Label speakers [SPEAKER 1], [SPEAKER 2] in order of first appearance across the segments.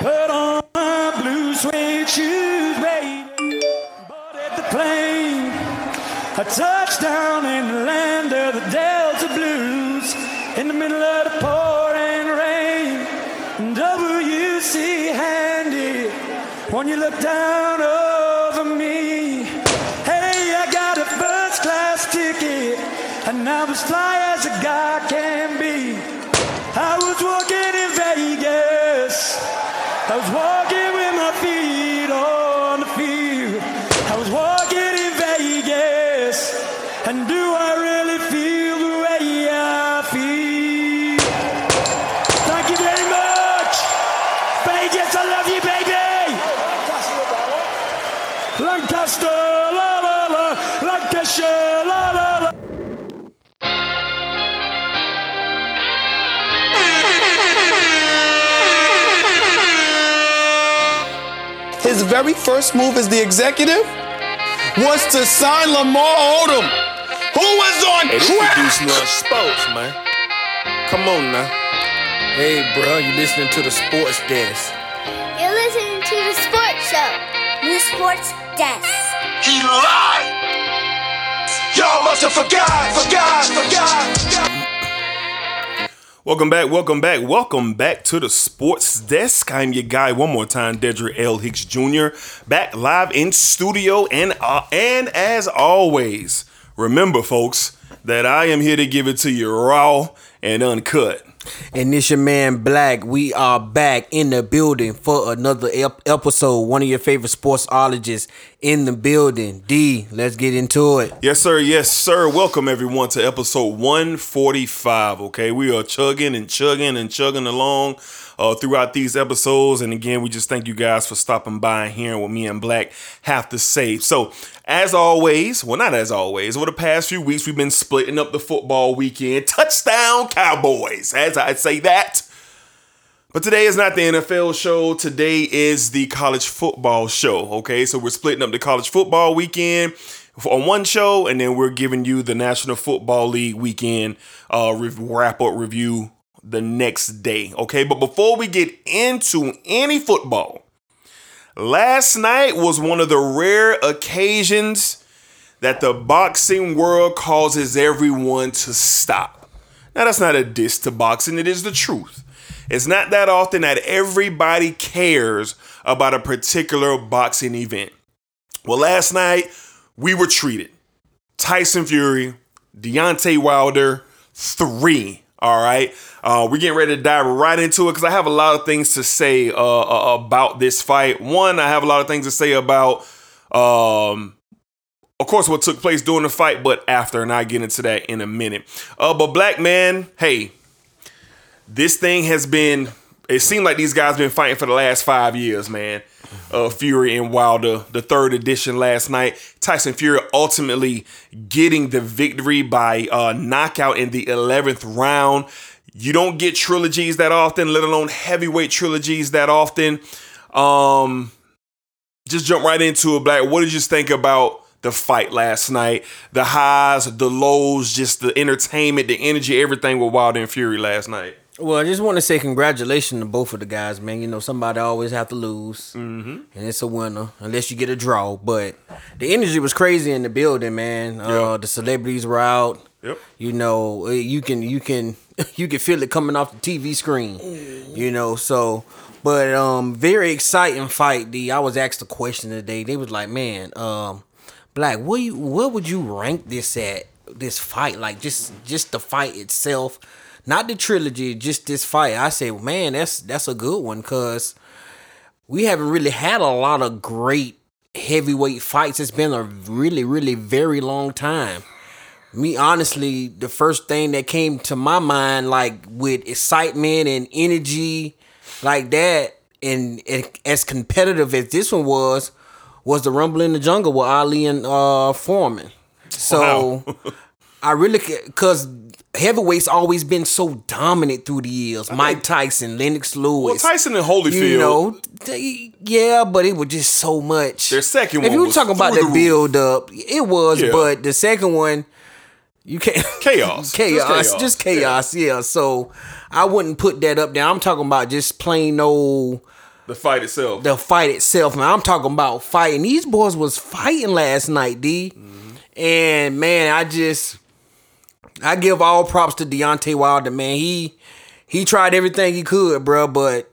[SPEAKER 1] Put on my blue suede shoes, baby. Boarded the plane. A touchdown in the land of the Delta Blues. In the middle of the pouring rain. WC handy. When you look down over me. Hey, I got a first class ticket. And I'm as fly as a guy very
[SPEAKER 2] first move as the executive was to sign Lamar Odom, who was on
[SPEAKER 3] Hey, this
[SPEAKER 2] crack.
[SPEAKER 3] is Sports, man. Come on now.
[SPEAKER 4] Hey, bro, you listening to the sports desk?
[SPEAKER 5] You're listening to the sports show. New Sports Desk.
[SPEAKER 2] He lied. Y'all must have forgot, forgot, forgot.
[SPEAKER 3] Welcome back, welcome back, welcome back to the Sports Desk. I'm your guy one more time, Dedrick L. Hicks Jr. Back live in studio, and uh, and as always, remember, folks, that I am here to give it to you raw and uncut.
[SPEAKER 4] And this your man Black. We are back in the building for another ep- episode. One of your favorite sportsologists in the building. D, let's get into it.
[SPEAKER 3] Yes, sir. Yes, sir. Welcome everyone to episode 145. Okay, we are chugging and chugging and chugging along uh, throughout these episodes. And again, we just thank you guys for stopping by and hearing what me and Black have to say. So, as always, well, not as always, over the past few weeks, we've been splitting up the football weekend. Touchdown, Cowboys, as I say that. But today is not the NFL show. Today is the college football show. Okay, so we're splitting up the college football weekend on one show, and then we're giving you the National Football League weekend uh, wrap up review the next day. Okay, but before we get into any football, last night was one of the rare occasions that the boxing world causes everyone to stop. Now, that's not a diss to boxing, it is the truth. It's not that often that everybody cares about a particular boxing event. Well, last night we were treated. Tyson Fury, Deontay Wilder, three. All right. Uh, we're getting ready to dive right into it because I have a lot of things to say uh, uh, about this fight. One, I have a lot of things to say about, um, of course, what took place during the fight, but after, and I get into that in a minute. Uh, but Black Man, hey, this thing has been it seemed like these guys been fighting for the last five years man uh, fury and wilder the third edition last night. Tyson fury ultimately getting the victory by uh, knockout in the 11th round. You don't get trilogies that often let alone heavyweight trilogies that often. Um just jump right into it black. What did you think about the fight last night? The highs the lows just the entertainment the energy everything with wilder and fury last night
[SPEAKER 4] Well, I just want to say congratulations to both of the guys, man. You know, somebody always have to lose, mm-hmm. and it's a winner unless you get a draw. But the energy was crazy in the building, man. Uh, the celebrities were out.
[SPEAKER 3] Yep.
[SPEAKER 4] You know, uh, you can you can you can feel it coming off the TV screen. You know, so but um, very exciting fight. D. I was asked a question today. They was like, man, um, Black, what you what would you rank this at? This fight, like just just the fight itself, not the trilogy, just this fight. I say, man, that's that's a good one because we haven't really had a lot of great heavyweight fights. It's been a really, really very long time. Me, honestly, the first thing that came to my mind, like with excitement and energy, like that, and, and as competitive as this one was, was the Rumble in the Jungle with Ali and uh, Foreman. So I really, because heavyweight's always been so dominant through the years. Mike Tyson, Lennox Lewis. Well.
[SPEAKER 3] Tyson and Holyfield.
[SPEAKER 4] You know, they- yeah, but it was just so much.
[SPEAKER 3] Their second
[SPEAKER 4] If
[SPEAKER 3] one If
[SPEAKER 4] you were talking about the
[SPEAKER 3] the
[SPEAKER 4] build up, it was,
[SPEAKER 3] Yeah.
[SPEAKER 4] but the second one, you can't
[SPEAKER 3] Chaos. Just
[SPEAKER 4] chaos,
[SPEAKER 3] chaos.
[SPEAKER 4] just chaos. Yeah. So I wouldn't put that up there. I'm talking about just plain old.
[SPEAKER 3] The fight itself.
[SPEAKER 4] the fight itself, man. I'm talking about fighting. These boys was fighting last night, D. Mm-hmm. And man, I just I give all props to Deontay Wilder, man. He he tried everything he could, bro, but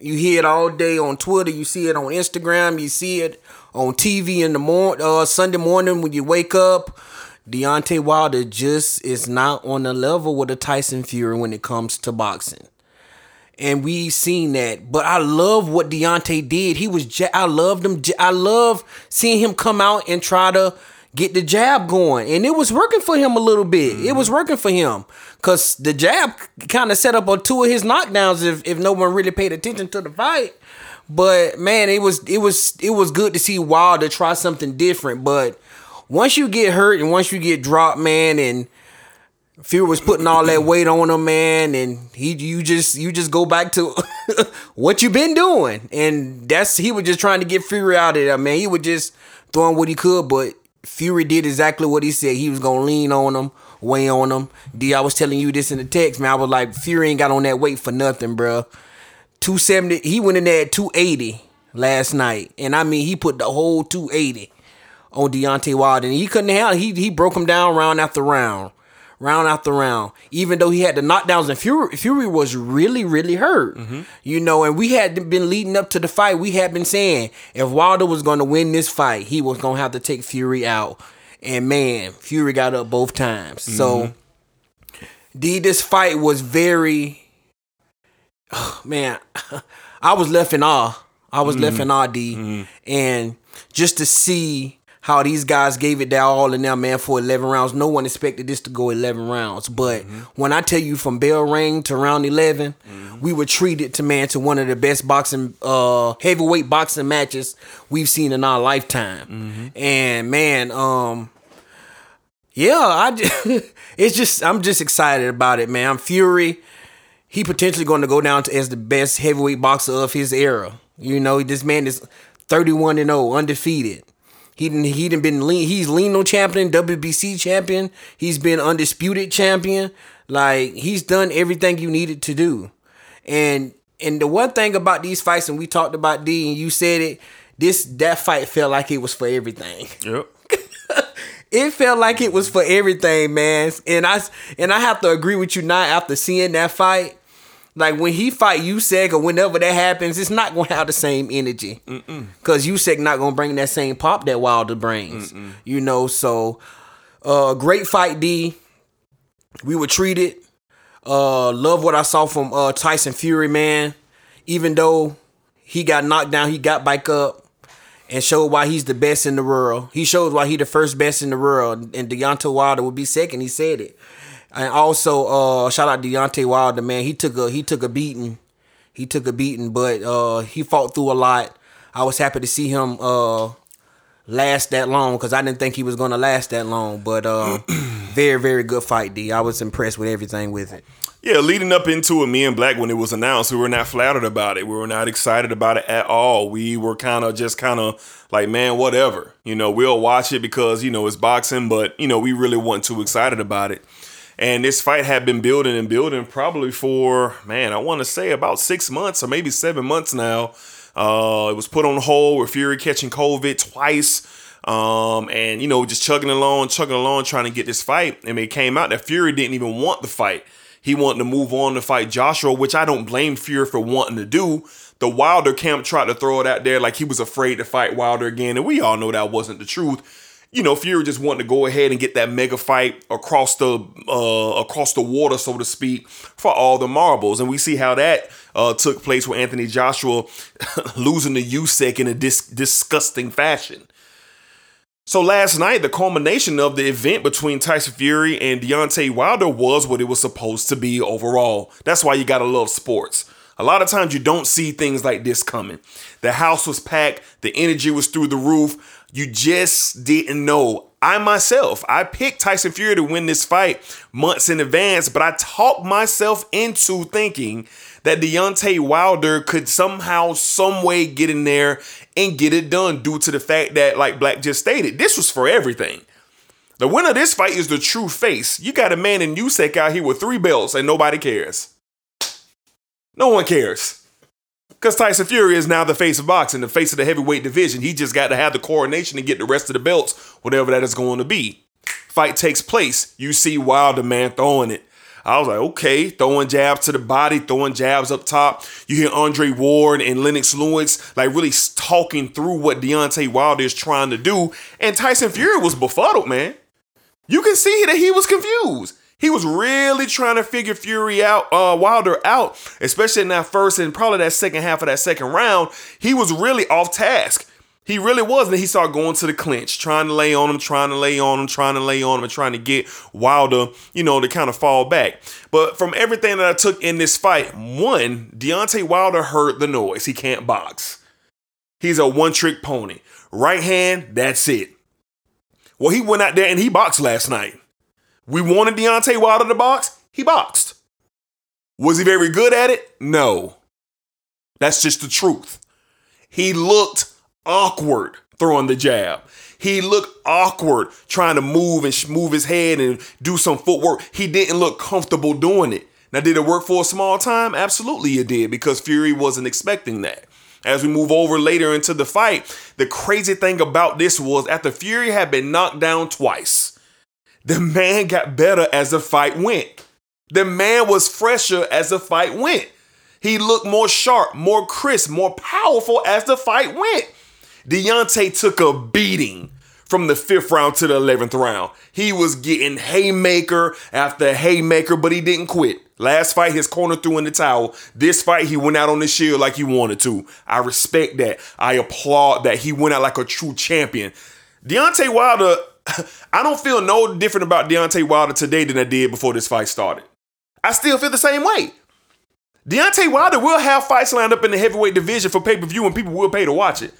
[SPEAKER 4] you hear it all day on Twitter, you see it on Instagram, you see it on TV in the morning, uh, Sunday morning when you wake up. Deontay Wilder just is not on the level with a Tyson Fury when it comes to boxing and we seen that. But I love what Deontay did. He was, I loved him. I love seeing him come out and try to get the jab going, and it was working for him a little bit. It was mm-hmm. working for him because the jab kind of set up on two of his knockdowns. If if no one really paid attention to the fight. But man, it was it was it was good to see Wilder try something different. But once you get hurt and once you get dropped, man, and Fury was putting all that weight on him, man, and he you just you just go back to what you've been doing, and that's he was just trying to get Fury out of there, man. He was just throwing what he could, but Fury did exactly what he said. He was gonna lean on him, weigh on him. D, I was telling you this in the text, man. I was like, Fury ain't got on that weight for nothing, bro. Two seventy, he went in there at two eighty last night, and I mean he put the whole two eighty on Deontay Wilder, and he couldn't handle. He he broke him down round after round round after round. Even though he had the knockdowns and Fury, Fury was really, really hurt. Mm-hmm. You know, and we had been leading up to the fight. We had been saying if Wilder was going to win this fight, he was going to have to take Fury out. And man, Fury got up both times. So, mm-hmm. D, this fight was very, oh, man, I was left in awe. I was left mm-hmm. in awe, D. And just to see how these guys gave it their all in there, man, for 11 rounds. No one expected this to go 11 rounds. But when I tell you from bell ring to round 11, we were treated to, man, to one of the best boxing, uh, heavyweight boxing matches we've seen in our lifetime. And, man, um, yeah, I just, it's just I'm just excited about it, man. I'm Fury. He potentially going to go down to as the best heavyweight boxer of his era. You know, this man is 31 and 0, undefeated. He didn't he didn't been lean he's lineal champion, WBC champion. He's been undisputed champion. Like he's done everything you needed to do. And and the one thing about these fights, and we talked about D, and you said it, this that fight felt like it was for everything
[SPEAKER 3] Yep.
[SPEAKER 4] it felt like it was for everything, man. And I and I have to agree with you now after seeing that fight. Like when he fight Usyk or whenever that happens, it's not gonna have the same energy. Cause Usyk not gonna bring that same pop that Wilder brings. You know, so uh great fight, D. We were treated. Uh love what I saw from uh Tyson Fury, man. Even though he got knocked down, he got back up and showed why he's the best in the world. He showed why he the first best in the world, and Deontay Wilder would be second. He said it, and also uh, shout out Deontay Wilder, man. He took a he took a beating, he took a beating, but uh, he fought through a lot. I was happy to see him uh, last that long because I didn't think he was gonna last that long. But uh, very very good fight, D. I was impressed with everything with it.
[SPEAKER 3] Yeah, leading up into it, me and Black, when it was announced, we were not flattered about it. We were not excited about it at all. We were kind of just kind of like, man, whatever. You know, we'll watch it because, you know, it's boxing, but, you know, we really weren't too excited about it. And this fight had been building and building probably for, man, I want to say about six months or maybe seven months now. Uh, it was put on hold with Fury catching COVID twice. Um, and, you know, just chugging along, chugging along, trying to get this fight. And it came out that Fury didn't even want the fight. He wanted to move on to fight Joshua, which I don't blame Fury for wanting to do. The Wilder camp tried to throw it out there like he was afraid to fight Wilder again, and we all know that wasn't the truth. You know, Fury just wanted to go ahead and get that mega fight across the uh, across the water, so to speak, for all the marbles, and we see how that uh, took place with Anthony Joshua losing to Usyk in a dis- disgusting fashion. So last night, the culmination of the event between Tyson Fury and Deontay Wilder was what it was supposed to be overall. That's why you gotta love sports. A lot of times you don't see things like this coming. The house was packed, the energy was through the roof. You just didn't know. I myself, I picked Tyson Fury to win this fight months in advance, but I talked myself into thinking that Deontay Wilder could somehow, some way get in there and get it done due to the fact that, like Black just stated, this was for everything. The winner of this fight is the true face. You got a man in Usyk out here with three belts and nobody cares. No one cares. Because Tyson Fury is now the face of boxing, the face of the heavyweight division. He just got to have the coronation and get the rest of the belts, whatever that is going to be. Fight takes place. You see Wilder, man, throwing it. I was like, okay, throwing jabs to the body, throwing jabs up top. You hear Andre Ward and Lennox Lewis like really talking through what Deontay Wilder is trying to do. And Tyson Fury was befuddled, man. You can see that he was confused. He was really trying to figure Fury out, uh, Wilder out, especially in that first and probably that second half of that second round. He was really off task. He really was. And he started going to the clinch, trying to lay on him, trying to lay on him, trying to lay on him, and trying to get Wilder, you know, to kind of fall back. But from everything that I took in this fight, one, Deontay Wilder heard the noise. He can't box. He's a one trick pony. Right hand, that's it. Well, he went out there and he boxed last night. We wanted Deontay Wilder to box. He boxed. Was he very good at it? No. That's just the truth. He looked awkward throwing the jab. He looked awkward trying to move and move his head and do some footwork. He didn't look comfortable doing it. Now, did it work for a small time? Absolutely, it did because Fury wasn't expecting that. As we move over later into the fight, the crazy thing about this was after Fury had been knocked down twice, the man got better as the fight went. The man was fresher as the fight went. He looked more sharp, more crisp, more powerful as the fight went. Deontay took a beating from the fifth round to the 11th round. He was getting haymaker after haymaker, but he didn't quit. Last fight, his corner threw in the towel. This fight, he went out on the shield like he wanted to. I respect that. I applaud that. He went out like a true champion. Deontay Wilder, I don't feel no different about Deontay Wilder today than I did before this fight started. I still feel the same way. Deontay Wilder will have fights lined up in the heavyweight division for pay per view, and people will pay to watch it.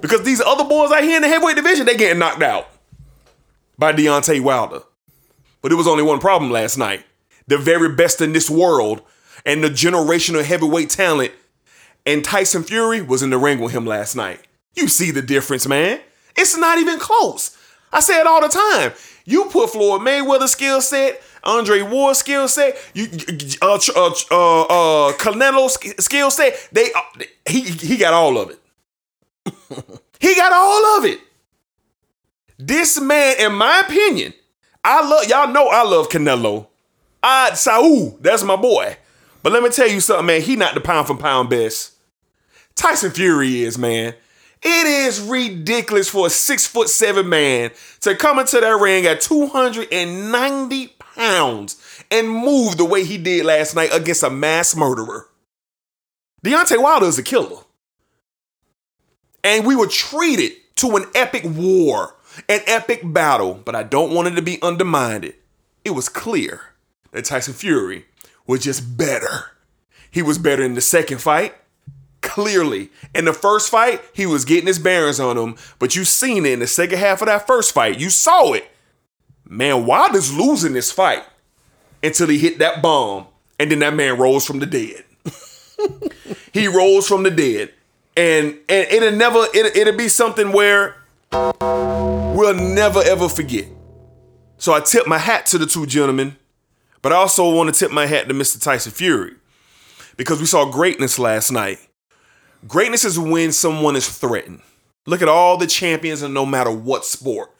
[SPEAKER 3] Because these other boys out here in the heavyweight division, they getting knocked out by Deontay Wilder. But it was only one problem last night. The very best in this world and the generational heavyweight talent and Tyson Fury was in the ring with him last night. You see the difference, man. It's not even close. I say it all the time. You put Floyd Mayweather skill set, Andre Ward skill set, you uh uh uh, uh Canelo skill set. They uh, he he got all of it. he got all of it. This man, in my opinion, I love y'all know I love Canelo. I Saul, that's my boy. But let me tell you something, man. He not the pound for pound best. Tyson Fury is, man. It is ridiculous for a six foot seven man to come into that ring at 290 pounds and move the way he did last night against a mass murderer. Deontay Wilder is a killer. And we were treated to an epic war, an epic battle, but I don't want it to be undermined. It was clear that Tyson Fury was just better. He was better in the second fight, clearly. In the first fight, he was getting his bearings on him, but you seen it in the second half of that first fight. You saw it. Man, Wilder's losing this fight until he hit that bomb, and then that man rose from the dead. he rose from the dead. And and it'll never it, it'll be something where we'll never ever forget. So I tip my hat to the two gentlemen, but I also want to tip my hat to Mr. Tyson Fury because we saw greatness last night. Greatness is when someone is threatened. Look at all the champions, and no matter what sport,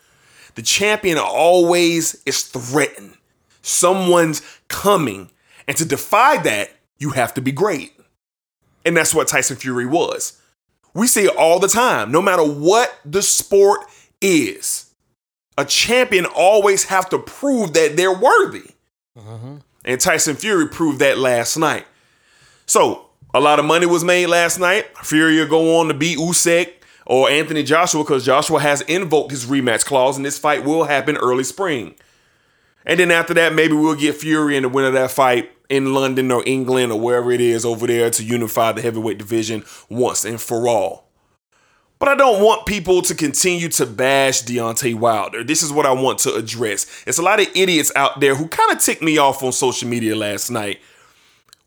[SPEAKER 3] the champion always is threatened. Someone's coming. And to defy that, you have to be great. And that's what Tyson Fury was. We see it all the time, no matter what the sport is. A champion always have to prove that they're worthy. Mm-hmm. And Tyson Fury proved that last night. So a lot of money was made last night. Fury will go on to beat Usyk or Anthony Joshua because Joshua has invoked his rematch clause, and this fight will happen early spring. And then after that, maybe we'll get Fury in the winner of that fight in London or England or wherever it is over there to unify the heavyweight division once and for all. But I don't want people to continue to bash Deontay Wilder. This is what I want to address. It's a lot of idiots out there who kind of ticked me off on social media last night.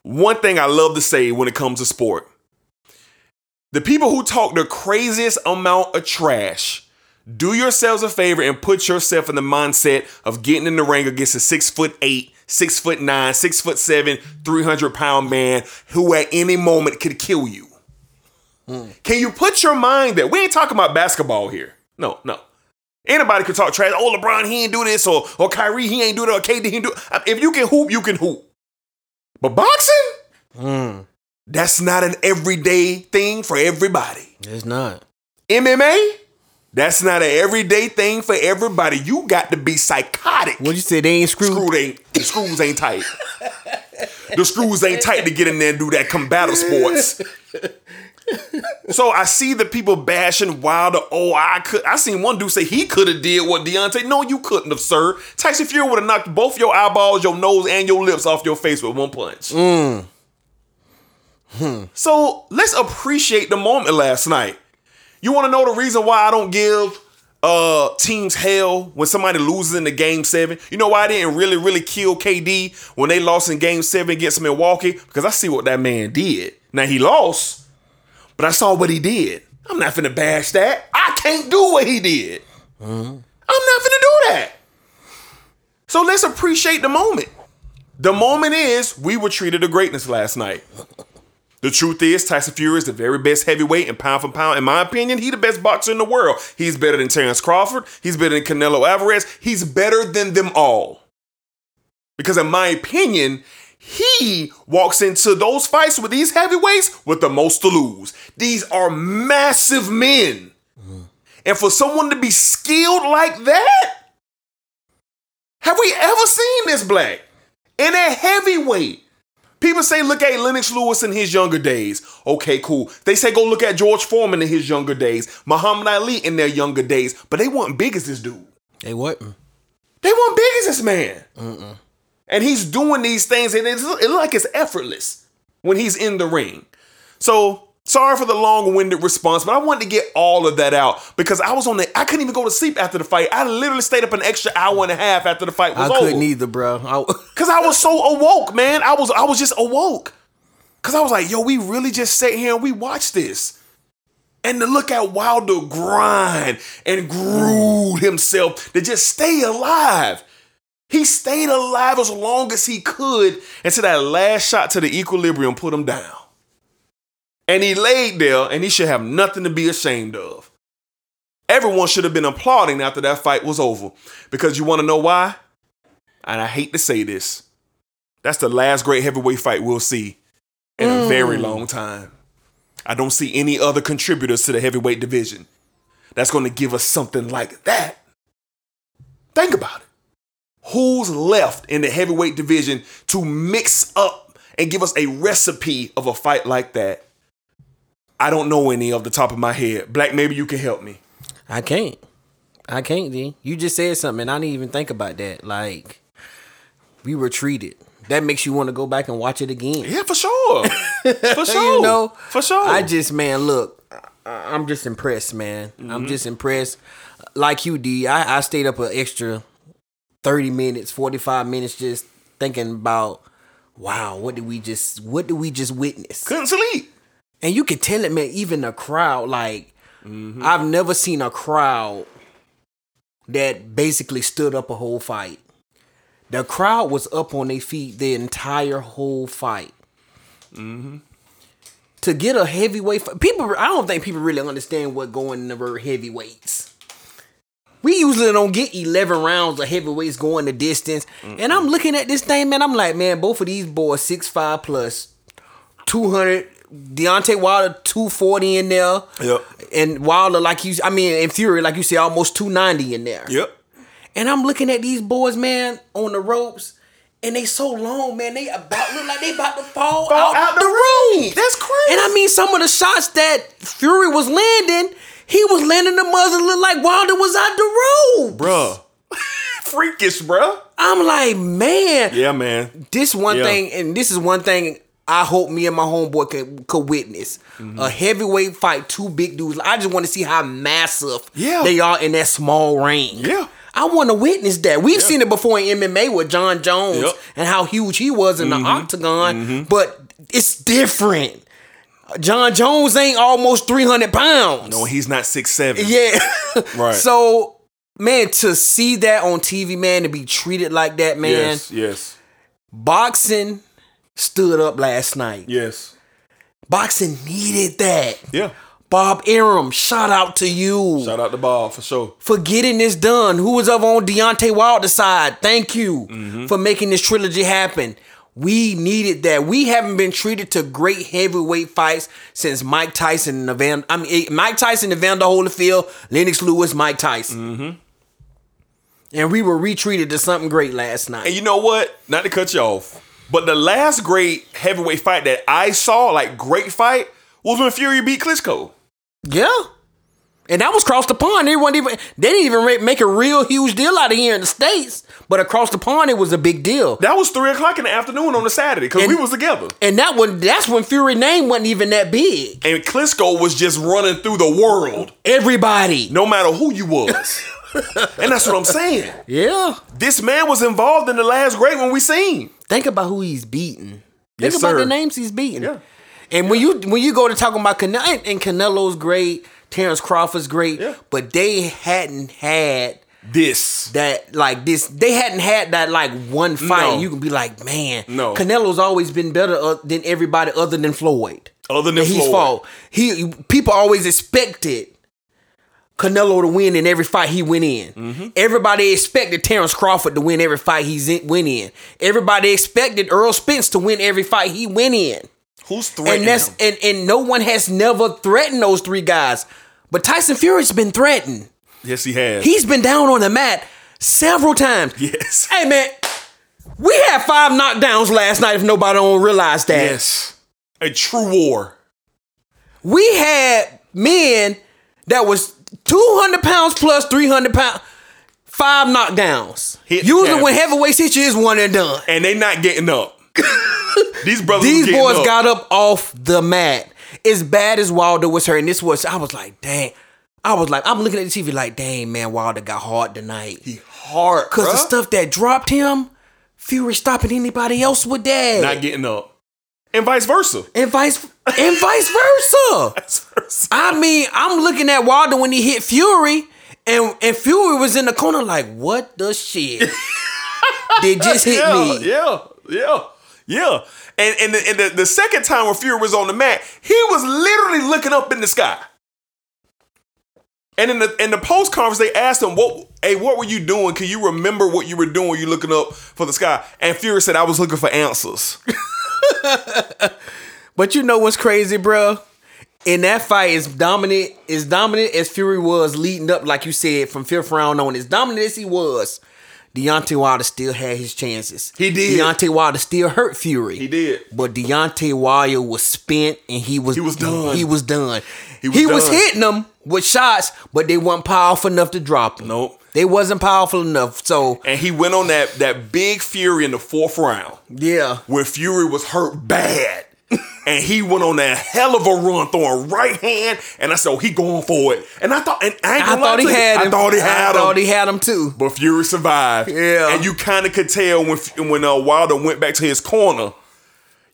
[SPEAKER 3] One thing I love to say when it comes to sport the people who talk the craziest amount of trash, do yourselves a favor and put yourself in the mindset of getting in the ring against a six foot eight, six foot nine, six foot seven, 300 pound man who at any moment could kill you. Can you put your mind there? We ain't talking about basketball here. No, no. Anybody could talk trash. Oh, LeBron, he ain't do this, or or Kyrie, he ain't do that, or KD, he do. If you can hoop, you can hoop. But boxing, hmm. that's not an everyday thing for everybody.
[SPEAKER 4] It's not.
[SPEAKER 3] MMA, that's not an everyday thing for everybody. You got to be psychotic.
[SPEAKER 4] What you say? They ain't screwed.
[SPEAKER 3] Screw ain't the screws ain't tight. the screws ain't tight to get in there and do that combative sports. So I see the people bashing Wilder. Oh, I could. I seen one dude say he could have did what Deontay. No, you couldn't have, sir. Tyson Fury would have knocked both your eyeballs, your nose, and your lips off your face with one punch. hmm So let's appreciate the moment last night. You want to know the reason why I don't give uh teams hell when somebody loses in the game seven? You know why I didn't really, really kill KD when they lost in game seven against Milwaukee? Because I see what that man did. Now he lost, but I saw what he did. I'm not finna bash that. I can't do what he did. Uh-huh. I'm not finna do that. So let's appreciate the moment. The moment is we were treated to greatness last night. The truth is, Tyson Fury is the very best heavyweight and pound for pound. In my opinion, he the best boxer in the world. He's better than Terrence Crawford. He's better than Canelo Alvarez. He's better than them all. Because in my opinion, he walks into those fights with these heavyweights with the most to lose. These are massive men. And for someone to be skilled like that, have we ever seen this black? In a heavyweight. People say look at Lennox Lewis in his younger days. Okay, cool. They say go look at George Foreman in his younger days, Muhammad Ali in their younger days, but they weren't big as this dude.
[SPEAKER 4] They what?
[SPEAKER 3] They weren't big as this man. And he's doing these things, and it's, it look like it's effortless when he's in the ring. So sorry for the long-winded response, but I wanted to get all of that out because I was on the. I couldn't even go to sleep after the fight. I literally stayed up an extra hour and a half after the fight was
[SPEAKER 4] I
[SPEAKER 3] over.
[SPEAKER 4] I couldn't either, bro. I,
[SPEAKER 3] Cause I was so awoke, man. I was I was just awoke. Cause I was like, yo, we really just sat here and we watched this. And to look at Wilder grind and groove himself to just stay alive. He stayed alive as long as he could until that last shot to the equilibrium put him down. And he laid there and he should have nothing to be ashamed of. Everyone should have been applauding after that fight was over. Because you want to know why? And I hate to say this. That's the last great heavyweight fight we'll see in a very mm. long time. I don't see any other contributors to the heavyweight division that's going to give us something like that. Think about it. Who's left in the heavyweight division to mix up and give us a recipe of a fight like that? I don't know any off the top of my head. Black, maybe you can help me.
[SPEAKER 4] I can't. I can't, D. You just said something, and I didn't even think about that. Like, we were treated. That makes you want to go back and watch it again.
[SPEAKER 3] Yeah, for sure. For sure.
[SPEAKER 4] you know,
[SPEAKER 3] for sure.
[SPEAKER 4] I just, man, look, I'm just impressed, man.
[SPEAKER 3] Mm-hmm.
[SPEAKER 4] I'm just impressed. Like you, D, I, I stayed up an extra 30 minutes, 45 minutes just thinking about, wow, what did we just, what did we just witness?
[SPEAKER 3] couldn't sleep.
[SPEAKER 4] And you could tell it, man, even the crowd, like, I've never seen a crowd that basically stood up a whole fight. The crowd was up on their feet the entire whole fight. To get a heavyweight fight, people, I don't think people really understand what going in the heavyweights. We usually don't get 11 rounds of heavyweights going the distance. And I'm looking at this thing, man. I'm like, man, both of these boys, 6'5 plus, 200. Deontay Wilder, 240 in there.
[SPEAKER 3] Yep.
[SPEAKER 4] And Wilder, like you, I mean, in Fury, like you said, almost 290 in there.
[SPEAKER 3] Yep.
[SPEAKER 4] And I'm looking at these boys, man, on the ropes, and they so long, man. They about look like they about to fall,
[SPEAKER 3] Fall
[SPEAKER 4] out,
[SPEAKER 3] out
[SPEAKER 4] the, ring.
[SPEAKER 3] ring. That's crazy.
[SPEAKER 4] And I mean, some of the shots that Fury was landing, he was landing the muzzle look like Wilder was out the rope.
[SPEAKER 3] Bruh. Freakish, bruh.
[SPEAKER 4] I'm like, man,
[SPEAKER 3] Yeah, man.
[SPEAKER 4] this one
[SPEAKER 3] Yeah.
[SPEAKER 4] thing, and this is one thing I hope me and my homeboy could, could witness.
[SPEAKER 3] Mm-hmm.
[SPEAKER 4] A heavyweight fight, two big dudes. I just want to see how massive
[SPEAKER 3] Yeah.
[SPEAKER 4] they are in that small ring.
[SPEAKER 3] Yeah.
[SPEAKER 4] I want to witness that. We've seen it before in MMA with Jon Jones
[SPEAKER 3] Yep.
[SPEAKER 4] and how huge he was in the octagon, but it's different. Jon Jones ain't almost 300 pounds.
[SPEAKER 3] No, he's not six seven.
[SPEAKER 4] Yeah.
[SPEAKER 3] Right.
[SPEAKER 4] So, man, to see that on TV, man, to be treated like that, man,
[SPEAKER 3] Yes, yes,
[SPEAKER 4] boxing stood up last night.
[SPEAKER 3] yes.
[SPEAKER 4] Boxing needed that.
[SPEAKER 3] Yeah.
[SPEAKER 4] Bob Arum, shout out to you
[SPEAKER 3] Shout out to Bob for sure.
[SPEAKER 4] for getting this done. Who was up on Deontay Wilder's side? Thank you
[SPEAKER 3] Mm-hmm.
[SPEAKER 4] for making this trilogy happen. We needed that. We haven't been treated to great heavyweight fights since Mike Tyson and Evander. I mean, eh, Mike Tyson, Evander Holyfield, Lennox Lewis, Mike Tyson.
[SPEAKER 3] Mm-hmm.
[SPEAKER 4] And we were retreated to something great last night.
[SPEAKER 3] And you know what? Not to cut you off, but the last great heavyweight fight that I saw, like great fight, was when Fury beat Klitschko.
[SPEAKER 4] Yeah. And that was across the pond. They even they didn't even make a real huge deal out of here in the States. But across the pond it was a big deal.
[SPEAKER 3] That was three o'clock in the afternoon on a Saturday because we was together.
[SPEAKER 4] And that one that's when Fury name wasn't even that big.
[SPEAKER 3] And Klitschko was just running through the world,
[SPEAKER 4] Everybody.
[SPEAKER 3] no matter who you was. and that's what I'm saying.
[SPEAKER 4] Yeah.
[SPEAKER 3] This man was involved in the last great one we seen.
[SPEAKER 4] Think about who he's beaten.
[SPEAKER 3] Yes,
[SPEAKER 4] Think about
[SPEAKER 3] sir.
[SPEAKER 4] the names he's beaten.
[SPEAKER 3] Yeah.
[SPEAKER 4] And when you when you go to talking about Canelo and Canelo's great, Terrence Crawford's great,
[SPEAKER 3] Yeah.
[SPEAKER 4] but they hadn't had
[SPEAKER 3] This.
[SPEAKER 4] that like this they hadn't had that like one fight
[SPEAKER 3] No.
[SPEAKER 4] you can be like man
[SPEAKER 3] No.
[SPEAKER 4] Canelo's always been better uh, than everybody other than Floyd
[SPEAKER 3] Other than
[SPEAKER 4] he's
[SPEAKER 3] Floyd.
[SPEAKER 4] fought he people always expected Canelo to win in every fight he went in.
[SPEAKER 3] Mm-hmm.
[SPEAKER 4] Everybody expected Terrence Crawford to win every fight he went in. Everybody expected Errol Spence to win every fight he went in.
[SPEAKER 3] Who's threatening
[SPEAKER 4] And that's
[SPEAKER 3] him?
[SPEAKER 4] and and no one has never threatened those three guys. But Tyson Fury's been threatened.
[SPEAKER 3] Yes, he has.
[SPEAKER 4] He's been down on the mat several times.
[SPEAKER 3] yes.
[SPEAKER 4] Hey man, we had five knockdowns last night. If nobody don't realize that,
[SPEAKER 3] Yes. A true war.
[SPEAKER 4] we had men that was two hundred pounds plus three hundred pounds, five knockdowns.
[SPEAKER 3] Hit
[SPEAKER 4] Usually when
[SPEAKER 3] average.
[SPEAKER 4] heavyweights hit you, it's one and done.
[SPEAKER 3] And they not getting up. These brothers
[SPEAKER 4] These boys
[SPEAKER 3] up.
[SPEAKER 4] got up off the mat. As bad as Wilder was hurt, and this was, I was like, dang. I was like, I'm looking at the TV like, dang, man, Wilder got hard tonight.
[SPEAKER 3] He hard,
[SPEAKER 4] Cause the stuff that dropped him, Fury stopping anybody else with that.
[SPEAKER 3] not getting up. And vice versa.
[SPEAKER 4] and vice and vice versa.
[SPEAKER 3] Vice versa.
[SPEAKER 4] I mean, I'm looking at Wilder when he hit Fury, and and Fury was in the corner like, what the shit? Did just hit
[SPEAKER 3] yeah,
[SPEAKER 4] me.
[SPEAKER 3] Yeah, yeah, yeah. And and, the, and the, the second time when Fury was on the mat, he was literally looking up in the sky. And in the in the post conference, they asked him, "What? Hey, what were you doing? Can you remember what you were doing? You looking up for the sky?" And Fury said, "I was looking for answers."
[SPEAKER 4] But you know what's crazy, bro? In that fight, as dominant, as dominant as Fury was leading up, like you said, from fifth round on, as dominant as he was, Deontay Wilder still had his chances.
[SPEAKER 3] He did.
[SPEAKER 4] Deontay Wilder still hurt Fury.
[SPEAKER 3] He did.
[SPEAKER 4] But Deontay Wilder was spent and he was
[SPEAKER 3] He was done.
[SPEAKER 4] He was done.
[SPEAKER 3] He
[SPEAKER 4] He
[SPEAKER 3] was
[SPEAKER 4] was, hitting them with shots, but they weren't powerful enough to drop him.
[SPEAKER 3] Nope.
[SPEAKER 4] They wasn't powerful enough. So
[SPEAKER 3] And he went on that that big Fury in the fourth round
[SPEAKER 4] yeah.
[SPEAKER 3] when Fury was hurt bad. And he went on that hell of a run throwing right hand. And I said, oh, he going for it. And I thought, and I,
[SPEAKER 4] I thought he
[SPEAKER 3] you,
[SPEAKER 4] had him.
[SPEAKER 3] I thought he had
[SPEAKER 4] I
[SPEAKER 3] him.
[SPEAKER 4] thought he had him too.
[SPEAKER 3] But Fury survived.
[SPEAKER 4] Yeah.
[SPEAKER 3] And you kind of could tell when when uh, Wilder went back to his corner,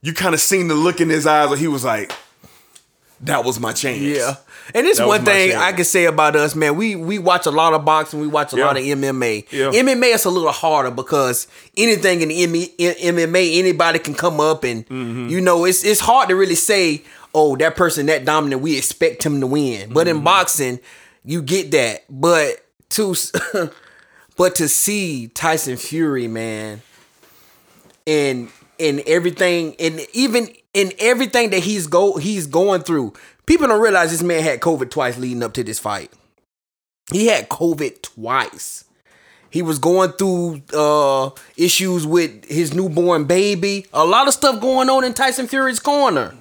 [SPEAKER 3] you kind of seen the look in his eyes where he was like, that was my chance.
[SPEAKER 4] Yeah. And
[SPEAKER 3] it's
[SPEAKER 4] one thing. I can say about us, man. We we watch a lot of boxing. We watch a
[SPEAKER 3] Yeah.
[SPEAKER 4] lot of MMA.
[SPEAKER 3] Yeah.
[SPEAKER 4] MMA is a little harder because anything in MMA, anybody can come up and
[SPEAKER 3] Mm-hmm.
[SPEAKER 4] you know it's it's hard to really say, oh, that person that dominant, we expect him to win. But
[SPEAKER 3] Mm-hmm.
[SPEAKER 4] in boxing, you get that. But to but to see Tyson Fury, man, and in everything and even in everything that he's go he's going through people don't realize this man had covid twice leading up to this fight. He had covid twice. He was going through uh issues with his newborn baby. A lot of stuff going on in tyson fury's corner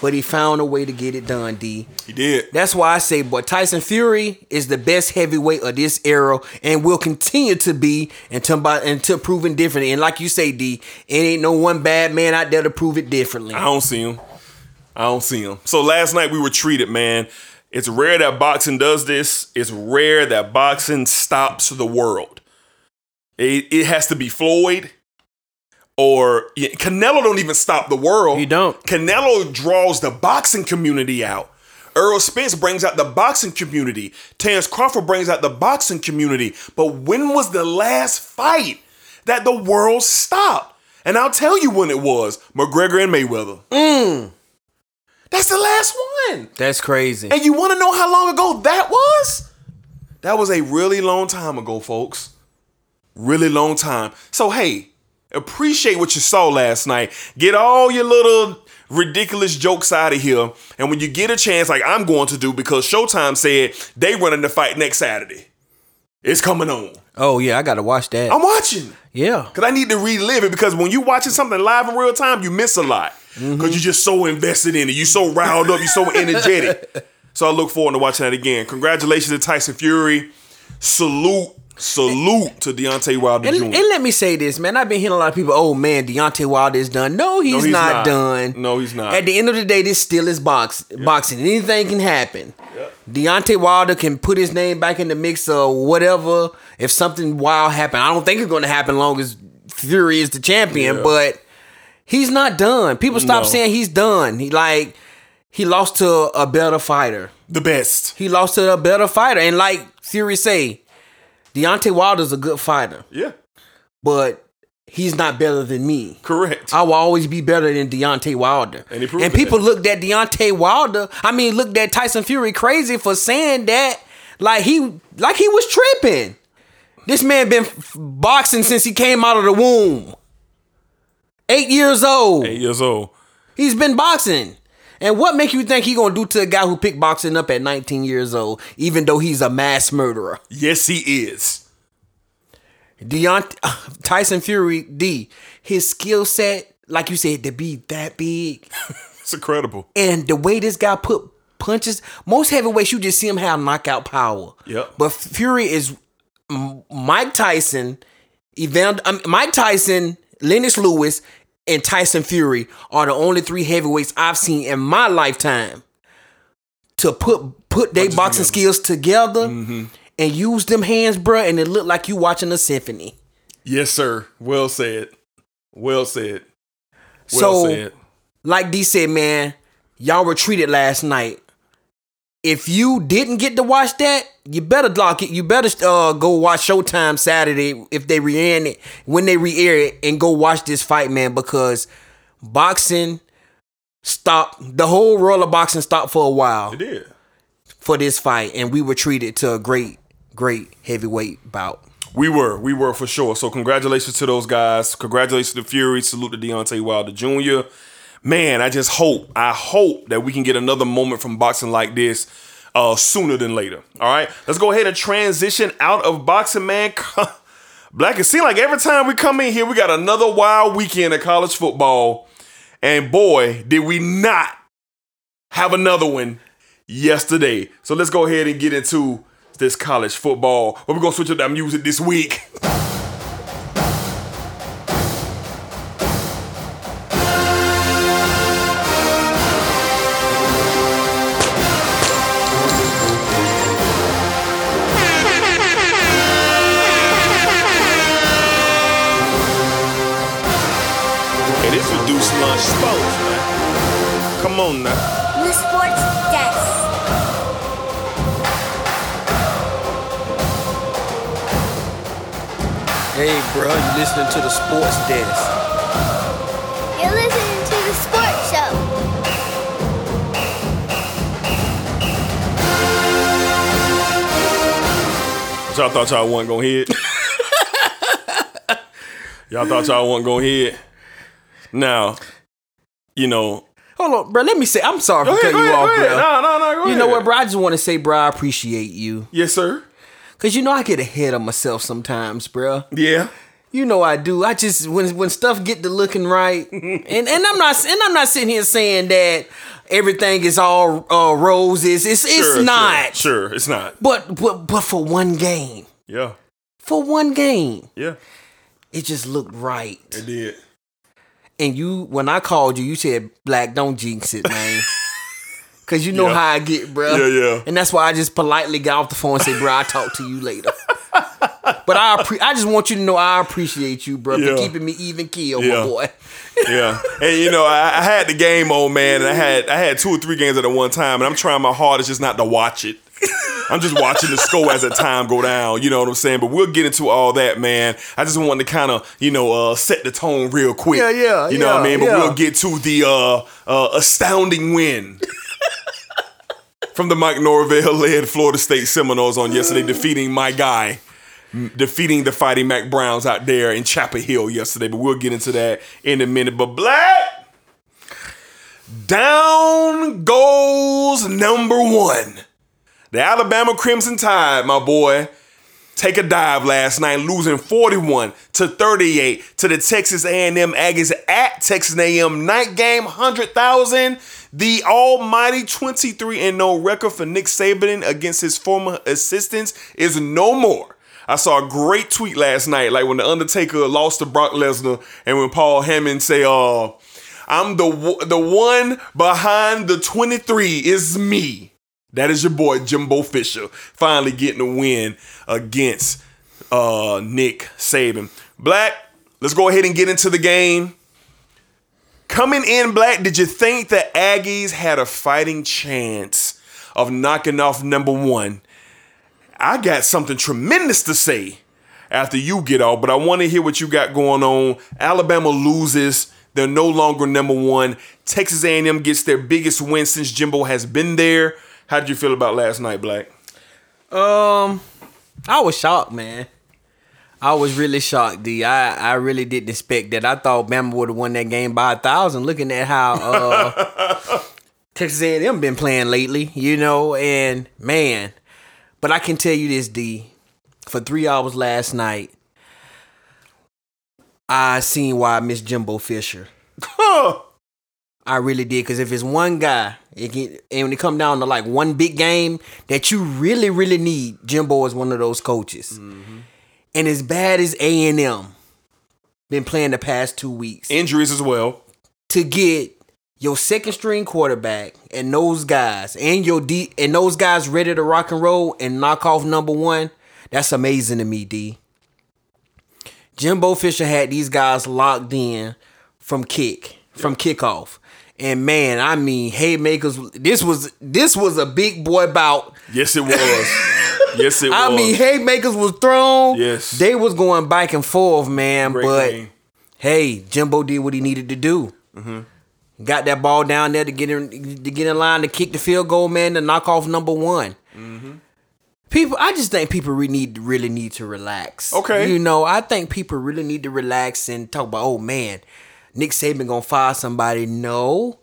[SPEAKER 4] but he found a way to get it done d
[SPEAKER 3] He did.
[SPEAKER 4] that's why I say, boy, Tyson Fury is the best heavyweight of this era and will continue to be until by, until proven differently. And like you say, D, it ain't no one bad man out there to prove it differently.
[SPEAKER 3] I don't see him. I don't see him. So last night we were treated, man. It's rare that boxing does this. It's rare that boxing stops the world. It, it has to be Floyd or yeah, Canelo don't even stop the world.
[SPEAKER 4] He don't.
[SPEAKER 3] Canelo draws the boxing community out. Errol Spence brings out the boxing community. Terrence Crawford brings out the boxing community. But when was the last fight that the world stopped? And I'll tell you when it was McGregor and Mayweather. Mm. That's the last one.
[SPEAKER 4] That's crazy.
[SPEAKER 3] And you want to know how long ago that was? That was a really long time ago, folks. Really long time. So, hey, appreciate what you saw last night. Get all your little ridiculous jokes out of here. And when you get a chance, like I'm going to do, because Showtime said they running the fight next Saturday. It's coming on.
[SPEAKER 4] Oh yeah, I gotta watch that.
[SPEAKER 3] I'm watching.
[SPEAKER 4] yeah.
[SPEAKER 3] Because I need to relive it because when you watching something live in real time, you miss a lot. Mm-hmm. Because you're just so invested in it. You're so riled up. You're so energetic. So I look forward to watching that again. Congratulations to Tyson Fury. Salute, salute to Deontay Wilder
[SPEAKER 4] And,
[SPEAKER 3] Jr.
[SPEAKER 4] and let me say this, man. I've been hearing a lot of people, oh man, Deontay Wilder is done. No, he's,
[SPEAKER 3] he's
[SPEAKER 4] not,
[SPEAKER 3] not.
[SPEAKER 4] done.
[SPEAKER 3] No, he's not.
[SPEAKER 4] At the end of the day, this still is box boxing. Anything can happen. Deontay Wilder can put his name back in the mix or whatever. If something wild happen, I don't think it's going to happen long as Fury is the champion,
[SPEAKER 3] Yeah.
[SPEAKER 4] but he's not done. People stop
[SPEAKER 3] No.
[SPEAKER 4] saying he's done. He like he lost to a better fighter.
[SPEAKER 3] the best.
[SPEAKER 4] He lost to a better fighter, and like Fury say, Deontay Wilder's a good fighter
[SPEAKER 3] Yeah,
[SPEAKER 4] but he's not better than me.
[SPEAKER 3] correct.
[SPEAKER 4] I will always be better than Deontay Wilder.
[SPEAKER 3] And
[SPEAKER 4] and people
[SPEAKER 3] that.
[SPEAKER 4] looked at Deontay Wilder. I mean, looked at Tyson Fury crazy for saying that, like he, like he was tripping. This man been f- boxing since he came out of the womb. Eight years old.
[SPEAKER 3] Eight years old.
[SPEAKER 4] He's been boxing. And what make you think he gonna do to a guy who picked boxing up at 19 years old, even though he's a mass murderer?
[SPEAKER 3] Yes, he is.
[SPEAKER 4] Deontay Tyson Fury D, his skill set, like you said, to be that big,
[SPEAKER 3] It's incredible.
[SPEAKER 4] and the way this guy put punches, most heavyweights you just see him have knockout power.
[SPEAKER 3] Yep.
[SPEAKER 4] But Fury is Mike Tyson, Evander, um, Mike Tyson, Lennox Lewis, and Tyson Fury are the only three heavyweights I've seen in my lifetime to put put their boxing skills together mm-hmm. and use them hands, bruh, and it looked like you watching a symphony.
[SPEAKER 3] Yes, sir. Well said. Well said. Well
[SPEAKER 4] so,
[SPEAKER 3] said.
[SPEAKER 4] like D said, man, y'all were treated last night. If you didn't get to watch that, you better lock it. You better uh, go watch Showtime Saturday if they re-air it when they re-air it, and go watch this fight, man. Because boxing stopped. The whole world of boxing stopped for a while
[SPEAKER 3] It did.
[SPEAKER 4] for this fight, and we were treated to a great, great heavyweight bout.
[SPEAKER 3] We were, we were for sure. So congratulations to those guys. Congratulations to Fury. Salute to Deontay Wilder Jr. Man, I just hope, I hope that we can get another moment from boxing like this uh, sooner than later. All right, let's go ahead and transition out of boxing, man. Black, it seems like every time we come in here, we got another wild weekend of college football. And boy, did we not have another one yesterday. So let's go ahead and get into this college football. But we're gonna switch up that music this week. man. Come.
[SPEAKER 5] The Sports Desk.
[SPEAKER 4] Hey, bro, you listening to the Sports Desk?
[SPEAKER 5] You're listening to the Sports Show.
[SPEAKER 3] Y'all thought y'all wasn't gonna hit. y'all thought y'all wasn't gonna hit. Now, you know.
[SPEAKER 4] Hold on, bro. Let me say, I'm sorry for cutting you off, bro.
[SPEAKER 3] No, no, no, go
[SPEAKER 4] You know what, bro? I just want to say, bro, I appreciate you.
[SPEAKER 3] Yes, sir.
[SPEAKER 4] Cause you know I get ahead of myself sometimes, bro.
[SPEAKER 3] Yeah.
[SPEAKER 4] You know I do. I just when when stuff get to looking right, and and I'm not and I'm not sitting here saying that everything is all uh, roses. It's it's
[SPEAKER 3] Sure,
[SPEAKER 4] not.
[SPEAKER 3] Sure, sure, it's not.
[SPEAKER 4] But but but for one game,
[SPEAKER 3] Yeah.
[SPEAKER 4] for one game,
[SPEAKER 3] Yeah.
[SPEAKER 4] it just looked right.
[SPEAKER 3] It did.
[SPEAKER 4] And you, when I called you, you said, "Black, don't jinx it, man." Cause you know
[SPEAKER 3] Yeah.
[SPEAKER 4] how I get, bro.
[SPEAKER 3] Yeah, yeah.
[SPEAKER 4] And that's why I just politely got off the phone and said, "Bro, I'll talk to you later." but I, appre- I just want you to know I appreciate you, bro,
[SPEAKER 3] Yeah.
[SPEAKER 4] for keeping me even keel,
[SPEAKER 3] Yeah.
[SPEAKER 4] my boy.
[SPEAKER 3] Yeah. And you know, I, I had the game on, man, and I had I had two or three games at one time, and I'm trying my hardest just not to watch it. I'm just watching the score as the time go down. You know what I'm saying? But we'll get into all that, man. I just wanted to kind of, you know, uh, set the tone real quick.
[SPEAKER 4] Yeah, yeah,
[SPEAKER 3] You know what I mean? But
[SPEAKER 4] yeah.
[SPEAKER 3] we'll get to the uh, uh, astounding win. From the Mike Norvell led Florida State Seminoles on yesterday, defeating my guy, defeating the Fighting Mack Browns out there in Chapel Hill yesterday. But we'll get into that in a minute. But Black, down goes number one. The Alabama Crimson Tide, my boy, take a dive last night, losing 41 to 38 to the Texas A&M Aggies at Texas A&M night game 100,000. The almighty 23 and no record for Nick Saban against his former assistants is no more. I saw a great tweet last night, like when the Undertaker lost to Brock Lesnar, and when Paul Heyman say, "Uh, I'm the the one behind the 23 is me." That is your boy Jimbo Fisher finally getting a win against uh, Nick Saban. Black, let's go ahead and get into the game. Coming in, Black, did you think the Aggies had a fighting chance of knocking off number one? I got something tremendous to say after you get off, but I want to hear what you got going on. Alabama loses. They're no longer number one. Texas A&M gets their biggest win since Jimbo has been there. How did you feel about last night, Black?
[SPEAKER 4] Um, I was shocked, man. I was really shocked, D. I, I really didn't expect that. I thought Bama would have won that game by a thousand. Looking at how uh, Texas A&M been playing lately, you know, and man. But I can tell you this, D. For three hours last night, I seen why I miss Jimbo Fisher. I really did, because if it's one guy, can, and when it come down to like one big game that you really, really need, Jimbo is one of those coaches. Mm-hmm. And as bad as A and M been playing the past two weeks,
[SPEAKER 3] Injuries as well.
[SPEAKER 4] to get your second string quarterback and those guys and your D and those guys ready to rock and roll and knock off number one, that's amazing to me, D. Jimbo Fisher had these guys locked in from kick, from kickoff. And man, I mean, haymakers. This was this was a big boy bout.
[SPEAKER 3] Yes, it was. yes, it was.
[SPEAKER 4] I mean, haymakers was thrown.
[SPEAKER 3] Yes.
[SPEAKER 4] they was going back and forth, man.
[SPEAKER 3] Great
[SPEAKER 4] but
[SPEAKER 3] game.
[SPEAKER 4] hey, Jimbo did what he needed to do.
[SPEAKER 3] Mm-hmm.
[SPEAKER 4] Got that ball down there to get in to get in line to kick the field goal, man, to knock off number one.
[SPEAKER 3] Mm-hmm.
[SPEAKER 4] People, I just think people really need really need to relax.
[SPEAKER 3] Okay.
[SPEAKER 4] you know, I think people really need to relax and talk about, oh man, Nick Saban gonna fire somebody. No,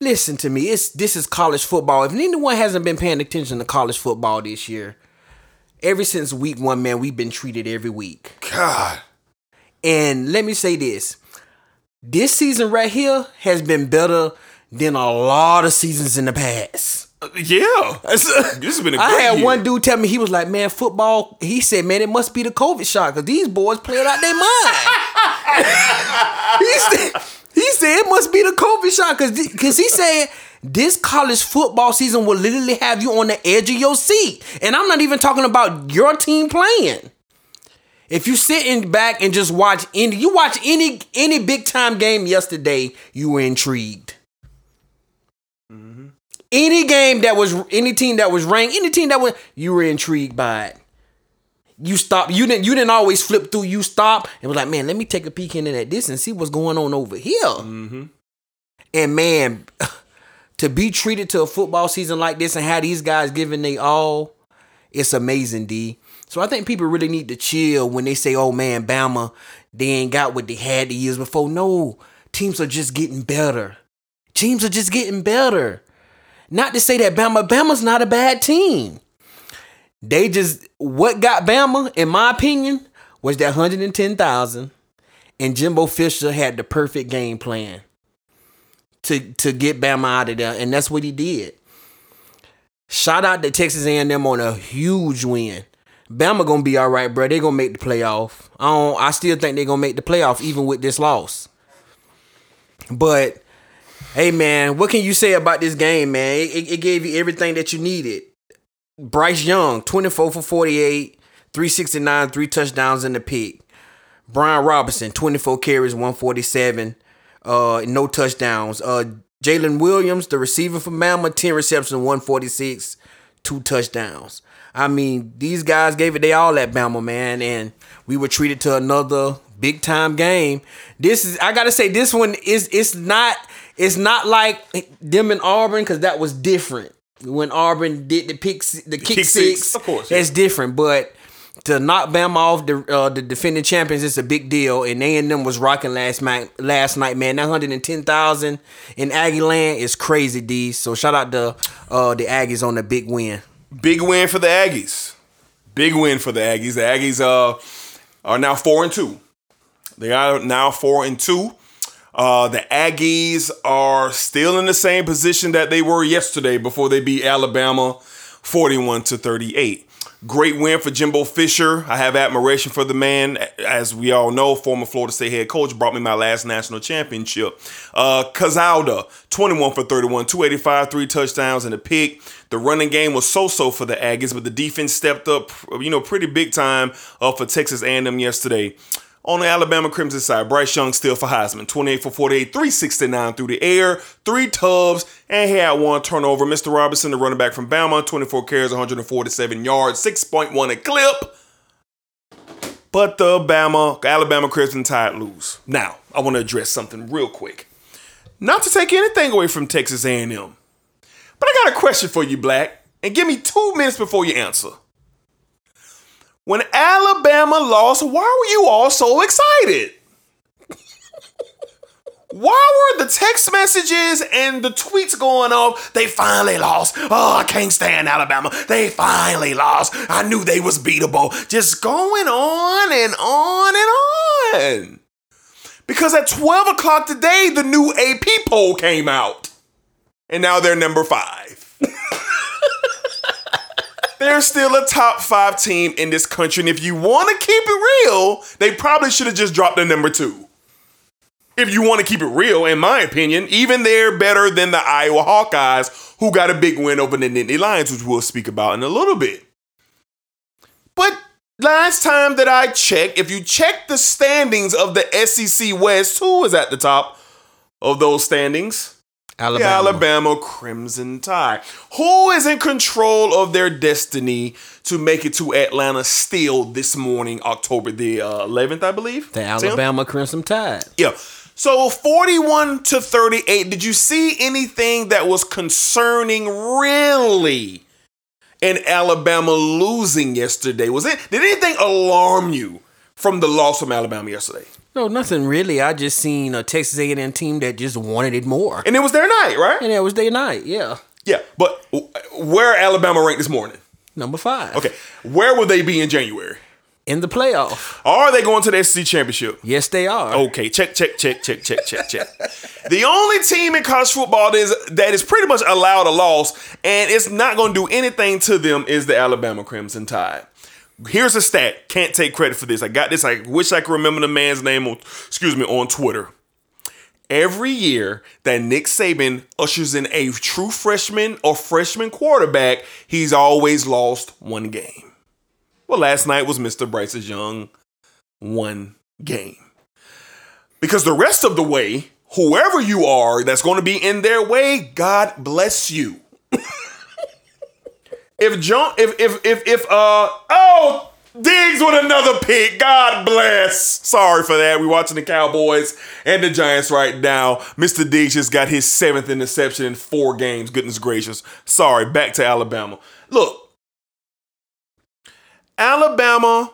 [SPEAKER 4] listen to me. It's this is college football. If anyone hasn't been paying attention to college football this year, ever since week one, man, we've been treated every week.
[SPEAKER 3] God.
[SPEAKER 4] And let me say this. This season right here has been better than a lot of seasons in the past.
[SPEAKER 3] Yeah. This has been a
[SPEAKER 4] I had
[SPEAKER 3] year.
[SPEAKER 4] one dude tell me he was like, man, football. He said, man, it must be the COVID shot because these boys playing out their mind. he said, he said it must be the COVID shot because because he said this college football season will literally have you on the edge of your seat, and I'm not even talking about your team playing. If you sitting back and just watch any, you watch any any big time game yesterday, you were intrigued. Mm-hmm. Any game that was any team that was ranked, any team that was you were intrigued by it. You stop. You didn't. You didn't always flip through. You stop and was like, man, let me take a peek into that this and see what's going on over here. Mm-hmm. And man, to be treated to a football season like this and have these guys giving they all, it's amazing, D. So I think people really need to chill when they say, "Oh man, Bama, they ain't got what they had the years before." No, teams are just getting better. Teams are just getting better. Not to say that Bama, Bama's not a bad team. They just what got Bama, in my opinion, was that hundred and ten thousand, and Jimbo Fisher had the perfect game plan to to get Bama out of there, and that's what he did. Shout out to Texas A&M on a huge win. Bama gonna be all right, bro. They gonna make the playoff. I don't. I still think they gonna make the playoff even with this loss. But hey, man, what can you say about this game, man? It, it- gave you everything that you needed. Bryce Young, twenty four for forty eight, three touchdowns in the pick. Brian Robinson, 24 carries, 147, uh, no touchdowns. Uh, Jalen Williams, the receiver for Bama, 10 receptions, 146, two touchdowns. I mean, these guys gave it they all at Bama, man, and we were treated to another big time game. This is I gotta say this one is it's not it's not like them in Auburn because that was different. When Auburn did the pick the kick,
[SPEAKER 3] Kick
[SPEAKER 4] six,
[SPEAKER 3] six, of course,
[SPEAKER 4] that's different. But to knock Bama off the uh, the defending champions it's a big deal, and they and them was rocking last night. Last night, man, that hundred and ten thousand in Aggie land is crazy, D. So shout out to uh, the Aggies on the big win.
[SPEAKER 3] Big win for the Aggies. Big win for the Aggies. The Aggies uh, are now four and two. They are now four and two. Uh, the Aggies are still in the same position that they were yesterday before they beat Alabama 41 to 38. Great win for Jimbo Fisher. I have admiration for the man. As we all know, former Florida State head coach brought me my last national championship. Uh, Calzada, 21 for 31, 285, three touchdowns and a pick. The running game was so-so for the Aggies, but the defense stepped up, you know, pretty big time uh, for Texas A&M yesterday. On the Alabama Crimson side, Bryce Young still for Heisman. 28 for 48, 369 through the air, three tubs, and he had one turnover. Mr. Robinson, the running back from Bama, 24 carries, 147 yards, 6.1 a clip. But the Bama, Alabama Crimson Tide lose. Now, I want to address something real quick. Not to take anything away from Texas A&M, but I got a question for you, Black, and give me two minutes before you answer. When Alabama lost, why were you all so excited? Why were the text messages and the tweets going off? They finally lost. Oh, I can't stand Alabama. They finally lost. I knew they was beatable. Just going on and on and on. Because at 12 o'clock today, the new AP poll came out. And now they're number five. They're still a top five team in this country. And if you want to keep it real, they probably should have just dropped the number two. If you want to keep it real, in my opinion, even they're better than the Iowa Hawkeyes, who got a big win over the Nittany Lions, which we'll speak about in a little bit. But last time that I checked, if you check the standings of the SEC West, who is at the top of those standings?
[SPEAKER 4] Alabama.
[SPEAKER 3] The Alabama Crimson Tide. Who is in control of their destiny to make it to Atlanta still this morning, October the uh, 11th, I believe?
[SPEAKER 4] The
[SPEAKER 3] Tim?
[SPEAKER 4] Alabama Crimson Tide.
[SPEAKER 3] Yeah. So 41 to 38. Did you see anything that was concerning really in Alabama losing yesterday? Was it did anything alarm you from the loss from Alabama yesterday?
[SPEAKER 4] No, nothing really. I just seen a Texas A&M team that just wanted it more,
[SPEAKER 3] And it was their night, right?
[SPEAKER 4] and it was their night. Yeah,
[SPEAKER 3] Yeah. But where Alabama ranked this morning?
[SPEAKER 4] number five.
[SPEAKER 3] Okay. Where will they be in January?
[SPEAKER 4] in the playoff.
[SPEAKER 3] Are they going to the SEC championship?
[SPEAKER 4] Yes, they are.
[SPEAKER 3] Okay, check, check, check, check, check, check, check. the only team in college football that is that is pretty much allowed a loss and it's not going to do anything to them is the Alabama Crimson Tide. Here's a stat. Can't take credit for this. I got this. I wish I could remember the man's name on, excuse me, on Twitter. Every year that Nick Saban ushers in a true freshman or freshman quarterback, he's always lost one game. Well, last night was Mr. Bryce's Young one game. Because the rest of the way, whoever you are that's going to be in their way, God bless you. if John, if if if if uh oh Diggs with another pick, God bless. Sorry for that. We're watching the Cowboys and the Giants right now. Mr. Diggs just got his seventh interception in four games. Goodness gracious. Sorry. Back to Alabama. Look, Alabama,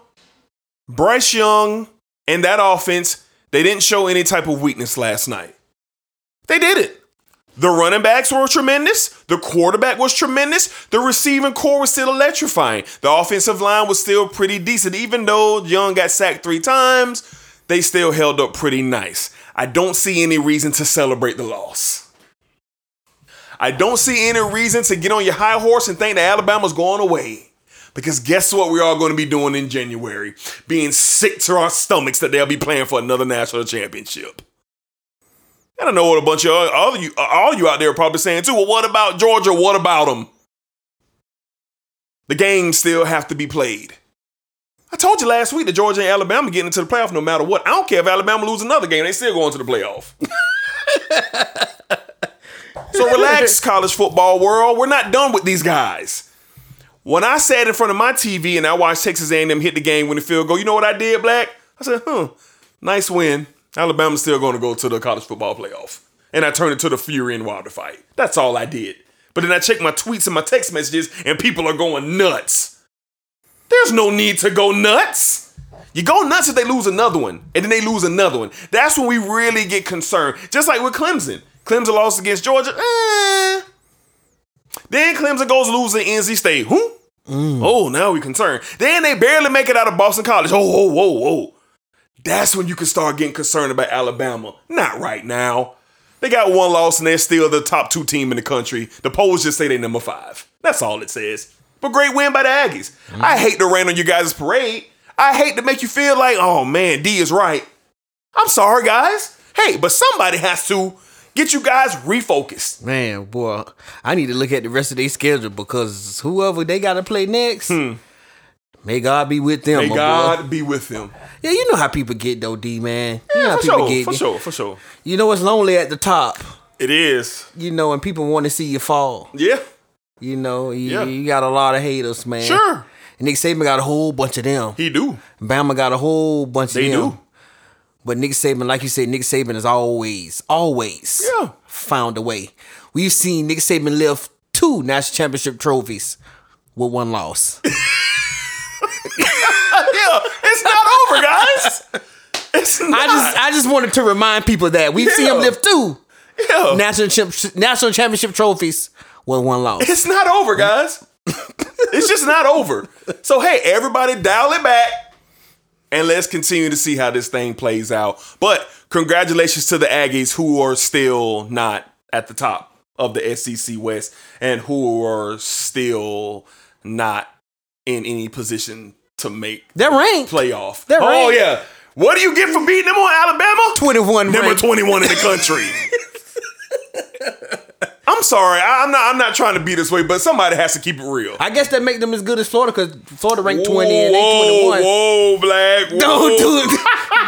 [SPEAKER 3] Bryce Young, and that offense, they didn't show any type of weakness last night. They did it. The running backs were tremendous. The quarterback was tremendous. The receiving corps was still electrifying. The offensive line was still pretty decent. Even though Young got sacked three times, they still held up pretty nice. I don't see any reason to celebrate the loss. I don't see any reason to get on your high horse and think that Alabama's going away. Because guess what we're all going to be doing in January? Being sick to our stomachs that they'll be playing for another national championship. I don't know what a bunch of all you all you out there are probably saying too. Well, what about Georgia? What about them? The games still have to be played. I told you last week that Georgia and Alabama getting into the playoff no matter what. I don't care if Alabama lose another game; they still going to the playoff. so relax, college football world. We're not done with these guys. When I sat in front of my TV and I watched Texas A&M hit the game when the field goal, you know what I did, Black? I said, huh, nice win. Alabama's still going to go to the college football playoff. And I turned it to the Fury and Wilder fight. That's all I did. But then I checked my tweets and my text messages, and people are going nuts. There's no need to go nuts. You go nuts if they lose another one, and then they lose another one. That's when we really get concerned. Just like with Clemson. Clemson lost against Georgia. Eh. Then Clemson goes losing NC State. Who? Oh, now we concerned. Then they barely make it out of Boston College. Oh, whoa, whoa, whoa. That's when you can start getting concerned about Alabama. Not right now. They got one loss and they're still the top two team in the country. The polls just say they're number five. That's all it says. But great win by the Aggies. Mm-hmm. I hate to rain on you guys' parade. I hate to make you feel like, oh man, D is right. I'm sorry, guys. Hey, but somebody has to get you guys refocused.
[SPEAKER 4] Man, boy, I need to look at the rest of their schedule because whoever they got to play next, hmm. May God be with them.
[SPEAKER 3] May God
[SPEAKER 4] boy.
[SPEAKER 3] be with them.
[SPEAKER 4] Yeah, you know how people get though, D man. You know
[SPEAKER 3] Yeah, for
[SPEAKER 4] people
[SPEAKER 3] sure,
[SPEAKER 4] get.
[SPEAKER 3] for sure, for sure.
[SPEAKER 4] You know it's lonely at the top.
[SPEAKER 3] It is.
[SPEAKER 4] You know, and people want to see you fall.
[SPEAKER 3] Yeah,
[SPEAKER 4] You know, you,
[SPEAKER 3] Yeah.
[SPEAKER 4] you got a lot of haters, man.
[SPEAKER 3] sure.
[SPEAKER 4] And Nick Saban got a whole bunch of them.
[SPEAKER 3] He do.
[SPEAKER 4] Bama got a whole bunch
[SPEAKER 3] They
[SPEAKER 4] of them.
[SPEAKER 3] They do.
[SPEAKER 4] But Nick Saban, like you said, Nick Saban has always, always
[SPEAKER 3] Yeah.
[SPEAKER 4] found a way. We've seen Nick Saban lift two national championship trophies with one loss.
[SPEAKER 3] Yeah, it's not over, guys. It's not.
[SPEAKER 4] I just I just wanted to remind people that we've seen him
[SPEAKER 3] Yeah.
[SPEAKER 4] lift two
[SPEAKER 3] yeah.
[SPEAKER 4] national national championship trophies with one loss.
[SPEAKER 3] It's not over, guys. it's just not over. So hey, everybody dial it back and let's continue to see how this thing plays out. But congratulations to the Aggies who are still not at the top of the SEC West and who are still not in any position to make
[SPEAKER 4] that rank
[SPEAKER 3] playoff.
[SPEAKER 4] They're
[SPEAKER 3] oh
[SPEAKER 4] ranked.
[SPEAKER 3] yeah. What do you get for beating them on Alabama?
[SPEAKER 4] 21
[SPEAKER 3] Number
[SPEAKER 4] ranked.
[SPEAKER 3] 21 in the country. I'm sorry. I- I'm not I'm not trying to be this way, but somebody has to keep it real.
[SPEAKER 4] I guess that make them as good as Florida because Florida ranked 20 and they
[SPEAKER 3] Whoa,
[SPEAKER 4] 21.
[SPEAKER 3] Whoa, black. Whoa,
[SPEAKER 4] Don't do it.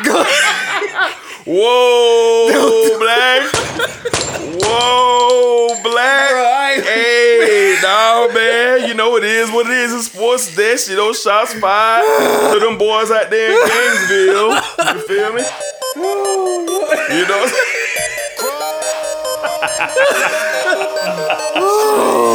[SPEAKER 4] Go-
[SPEAKER 3] Whoa, black. Whoa, black. Hey, no, man. You know it is what it is It's sports dish. You know, shots fired to them boys out there in Gainesville. You feel me? You know.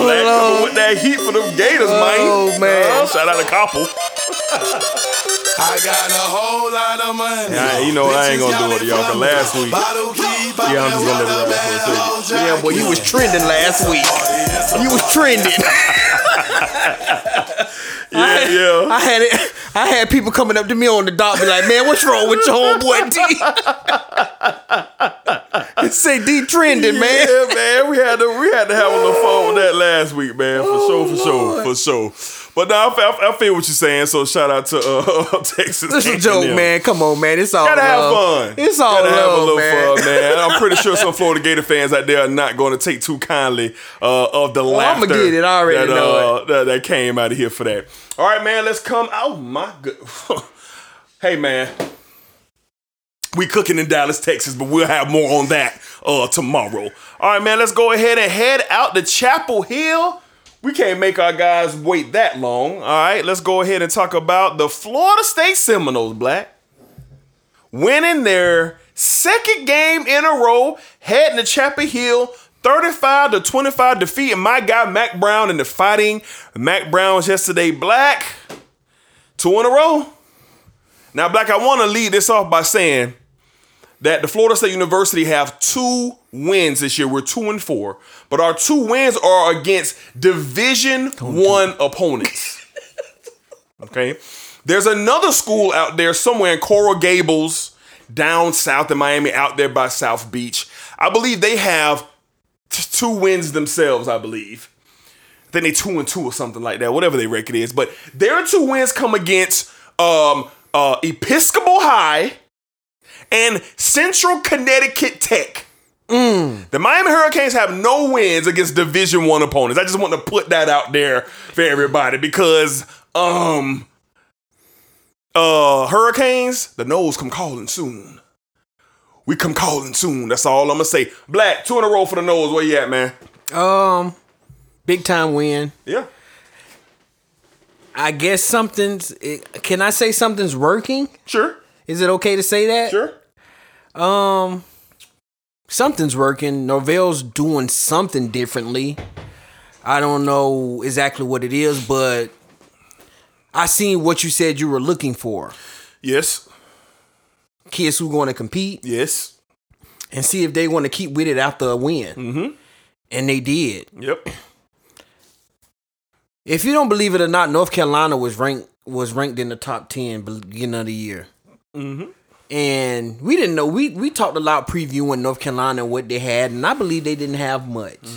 [SPEAKER 3] Black coming with that heat for them Gators, man.
[SPEAKER 4] Oh, man.
[SPEAKER 3] Uh, shout out to Koppel.
[SPEAKER 6] I got a whole lot of money.
[SPEAKER 3] Yeah, you know I ain't gonna do it to y'all, 'cause last week-
[SPEAKER 6] keep
[SPEAKER 3] Yeah, I'm just gonna let it ride for a second.
[SPEAKER 4] Yeah, boy, you was trending last week. You was trending.
[SPEAKER 3] Yeah, yeah.
[SPEAKER 4] I had it. I had people coming up to me on the dock, be like, "Man, what's wrong with your homeboy D?" Say D trending, man.
[SPEAKER 3] Yeah, man, we had to we had to have a little fun with that last week, man, for sure, for sure, oh, for sure. But now I, feel- I feel what you're saying. So shout out to uh, Texas.
[SPEAKER 4] It's a joke, man. Come on, man. It's all
[SPEAKER 3] Gotta have fun.
[SPEAKER 4] It's all
[SPEAKER 3] Gotta have a little
[SPEAKER 4] man.
[SPEAKER 3] fun, man. I'm pretty sure some Florida Gator fans out there are not going to take too kindly uh, of the
[SPEAKER 4] I'ma
[SPEAKER 3] laughter.
[SPEAKER 4] get it. I already
[SPEAKER 3] that,
[SPEAKER 4] know
[SPEAKER 3] uh, That, that came out of here for that. All right, man. Let's come. Oh my good. hey, man. We cooking in Dallas, Texas, but we'll have more on that uh, tomorrow. All right, man. Let's go ahead and head out to Chapel Hill. We can't make our guys wait that long. All right, let's go ahead and talk about the Florida State Seminoles, Black winning their second game in a row, heading to Chapel Hill, 35 to 25, defeating my guy Mack Brown in the fighting. Mack Brown's yesterday black. Two in a row. Now, Black, I want to lead this off by saying that the Florida State University have two wins this year. We're two and four, but our two wins are against Division One opponents. Okay. There's another school out there somewhere in Coral Gables, down south in Miami, out there by South Beach. I believe they have t- two wins themselves, I believe. I think they two and two or something like that, whatever their record is. But their two wins come against um, uh, Episcopal High and Central Connecticut Tech. The Miami Hurricanes have no wins against Division One opponents. I just want to put that out there for everybody because um uh Hurricanes, the Noles come calling soon. We come calling soon. That's all I'm gonna say. Black, two in a row for the Noles. Where you at, man?
[SPEAKER 4] Um, big time win.
[SPEAKER 3] Yeah.
[SPEAKER 4] I guess something's. Can I say something's working?
[SPEAKER 3] Sure,
[SPEAKER 4] Is it okay to say that?
[SPEAKER 3] sure.
[SPEAKER 4] Um, Something's working. Norvell's doing something differently. I don't know exactly what it is, but I seen what you said you were looking for.
[SPEAKER 3] Yes,
[SPEAKER 4] Kids who going to compete
[SPEAKER 3] yes.
[SPEAKER 4] and see if they want to keep with it after a win. Mm-hmm. And they did.
[SPEAKER 3] Yep.
[SPEAKER 4] If you don't believe it or not, North Carolina was ranked was ranked in the top ten beginning of the year. Mm-hmm. And we didn't know. We we talked a lot previewing North Carolina and what they had, and I believe they didn't have much.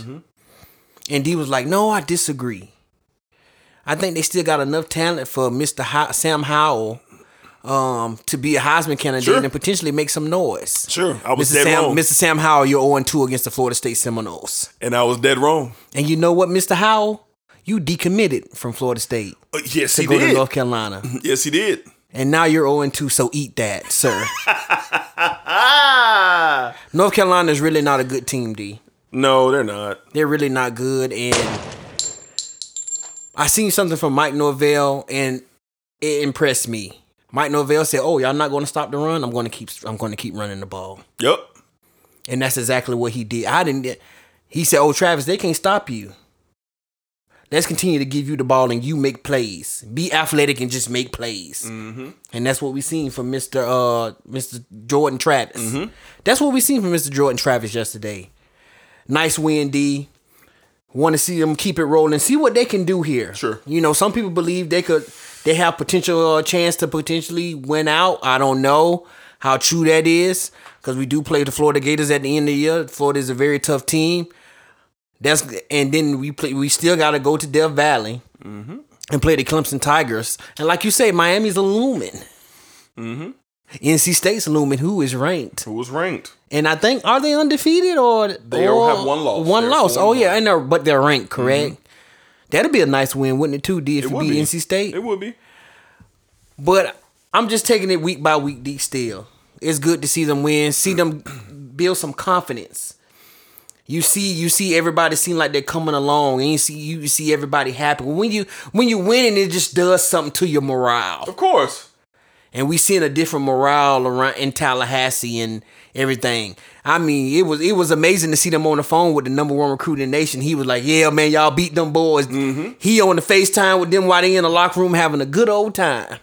[SPEAKER 4] And D was like, "No, I disagree. I think they still got enough talent for Mister Ho- Sam Howell." Um, to be a Heisman candidate
[SPEAKER 3] Sure.
[SPEAKER 4] and potentially make some noise.
[SPEAKER 3] Sure, I was
[SPEAKER 4] Mr.
[SPEAKER 3] dead
[SPEAKER 4] Sam,
[SPEAKER 3] wrong.
[SPEAKER 4] Mr. Sam Howell, you're 0 2 against the Florida State Seminoles.
[SPEAKER 3] And I was dead wrong.
[SPEAKER 4] And you know what, Mr. Howell? You decommitted from Florida State
[SPEAKER 3] Uh, yes,
[SPEAKER 4] to
[SPEAKER 3] he
[SPEAKER 4] go
[SPEAKER 3] did.
[SPEAKER 4] to North Carolina.
[SPEAKER 3] Yes, he did.
[SPEAKER 4] And now you're 0 2, so eat that, sir. North Carolina is really not a good team, D.
[SPEAKER 3] No, they're not.
[SPEAKER 4] They're really not good. And I seen something from Mike Norvell and it impressed me. Mike Norvell said, Oh, y'all not gonna stop the run? I'm gonna keep I'm gonna keep running the ball.
[SPEAKER 3] Yep.
[SPEAKER 4] And that's exactly what he did. I didn't he said, Oh, Travis, they can't stop you. Let's continue to give you the ball and you make plays. Be athletic and just make plays. And that's what we seen from Mr. Uh Mr. Jordan Travis. That's what we seen from Mr. Jordan Travis yesterday. Nice win, D. Want to see them keep it rolling. See what they can do here.
[SPEAKER 3] Sure.
[SPEAKER 4] You know, some people believe they could. They have potential uh, chance to potentially win out. I don't know how true that is because we do play the Florida Gators at the end of the year. Florida is a very tough team. That's and then we play. We still got to go to Death Valley mm-hmm. and play the Clemson Tigers. And like you say, Miami's a looming. Mm-hmm. NC State's looming. Who is ranked?
[SPEAKER 3] Who was ranked?
[SPEAKER 4] And I think are they undefeated or
[SPEAKER 3] They
[SPEAKER 4] or
[SPEAKER 3] have one loss.
[SPEAKER 4] One
[SPEAKER 3] They're
[SPEAKER 4] loss. Oh yeah, and they're but they're ranked mm-hmm. correct. That'd be a nice win, wouldn't it? Too, D if
[SPEAKER 3] It
[SPEAKER 4] you
[SPEAKER 3] would
[SPEAKER 4] beat
[SPEAKER 3] be.
[SPEAKER 4] NC State.
[SPEAKER 3] It would be.
[SPEAKER 4] But I'm just taking it week by week. D still, it's good to see them win, see them build some confidence. You see, you see everybody seem like they're coming along, and you see you see everybody happy. When you when you winning, it just does something to your morale.
[SPEAKER 3] Of course.
[SPEAKER 4] and we seeing a different morale around in Tallahassee and everything. I mean, it was it was amazing to see them on the phone with the number one recruit in the nation. He was like, "Yeah, man, y'all beat them boys." Mm-hmm. He on the FaceTime with them while they in the locker room having a good old time.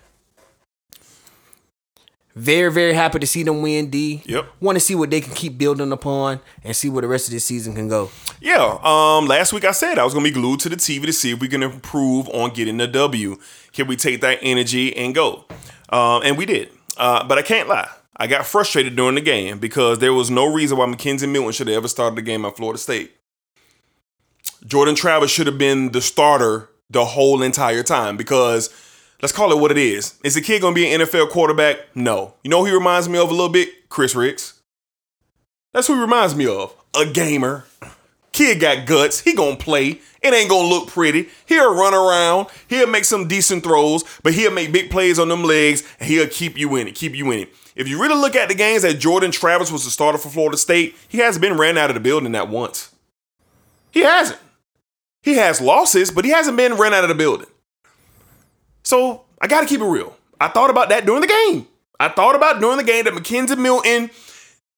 [SPEAKER 4] Very, very happy to see them win. D.
[SPEAKER 3] Yep.
[SPEAKER 4] Want to see what they can keep building upon and see where the rest of this season can go.
[SPEAKER 3] Yeah. Um. Last week I said I was gonna be glued to the TV to see if we can improve on getting the W. Can we take that energy and go? Um. And we did. Uh. But I can't lie. I got frustrated during the game because there was no reason why McKenzie Milton should have ever started the game at Florida State. Jordan Travis should have been the starter the whole entire time because let's call it what it is. Is the kid gonna be an NFL quarterback? No. You know who he reminds me of a little bit? Chris Rix. That's who he reminds me of. A gamer. Kid got guts. He gonna play. It ain't gonna look pretty. He'll run around. He'll make some decent throws, but he'll make big plays on them legs, and he'll keep you in it. Keep you in it. If you really look at the games that Jordan Travis was the starter for Florida State, he hasn't been ran out of the building that once. He hasn't. He has losses, but he hasn't been ran out of the building. So I got to keep it real. I thought about that during the game. I thought about during the game that McKenzie Milton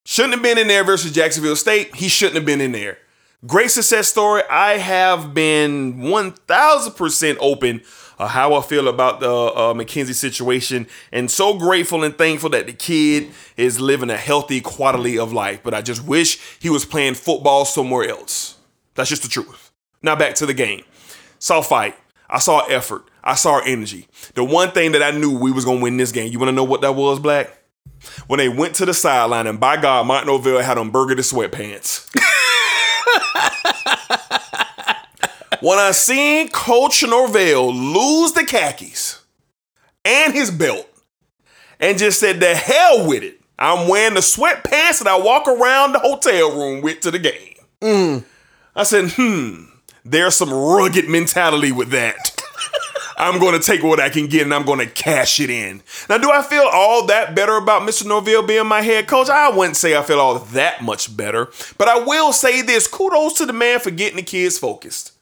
[SPEAKER 3] shouldn't have been in there versus Jacksonville State. He shouldn't have been in there. Great success story. I have been 1000% open uh, how I feel about the uh, McKenzie situation and so grateful and thankful that the kid is living a healthy quality of life. But I just wish he was playing football somewhere else. That's just the truth. Now back to the game. Saw fight. I saw effort. I saw energy. The one thing that I knew we was gonna win this game. You wanna know what that was, Black? When they went to the sideline and by God, Mike Norvell had on burger to sweatpants. when I seen Coach Norvell lose the khakis and his belt and just said, the hell with it. I'm wearing the sweatpants that I walk around the hotel room with to the game. I said, hmm, there's some rugged mentality with that. I'm going to take what I can get and I'm going to cash it in. Now, do I feel all that better about Mr. Norvell being my head coach? I wouldn't say I feel all that much better, but I will say this kudos to the man for getting the kids focused.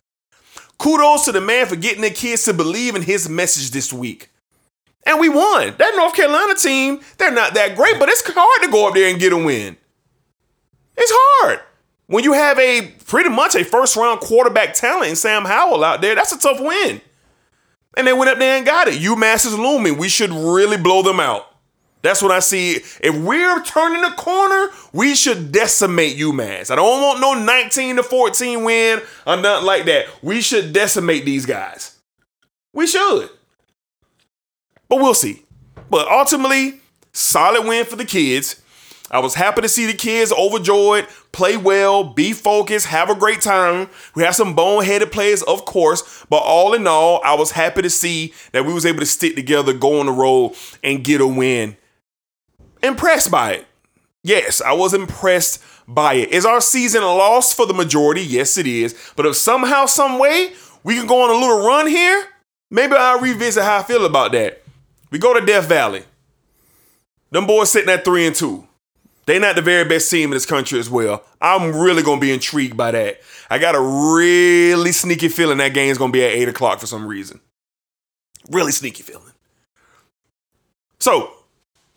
[SPEAKER 3] Kudos to the man for getting the kids to believe in his message this week. And we won. That North Carolina team, they're not that great, but it's hard to go up there and get a win. It's hard. When you have a pretty much a first round quarterback talent in Sam Howell out there, that's a tough win. And they went up there and got it. UMass is looming. We should really blow them out. That's what I see. If we're turning the corner, we should decimate UMass. I don't want no 19 to 14 win or nothing like that. We should decimate these guys. We should. But we'll see. But ultimately, solid win for the kids. I was happy to see the kids overjoyed, play well, be focused, have a great time. We had some boneheaded players, of course, but all in all, I was happy to see that we was able to stick together, go on the road, and get a win. Impressed by it. Yes, I was impressed by it. Is our season lost for the majority? Yes, it is. But if somehow, some way, we can go on a little run here, maybe I'll revisit how I feel about that. We go to Death Valley. Them boys sitting at three and two. They not the very best team in this country as well. I'm really gonna be intrigued by that. I got a really sneaky feeling that game's gonna be at eight o'clock for some reason. Really sneaky feeling. So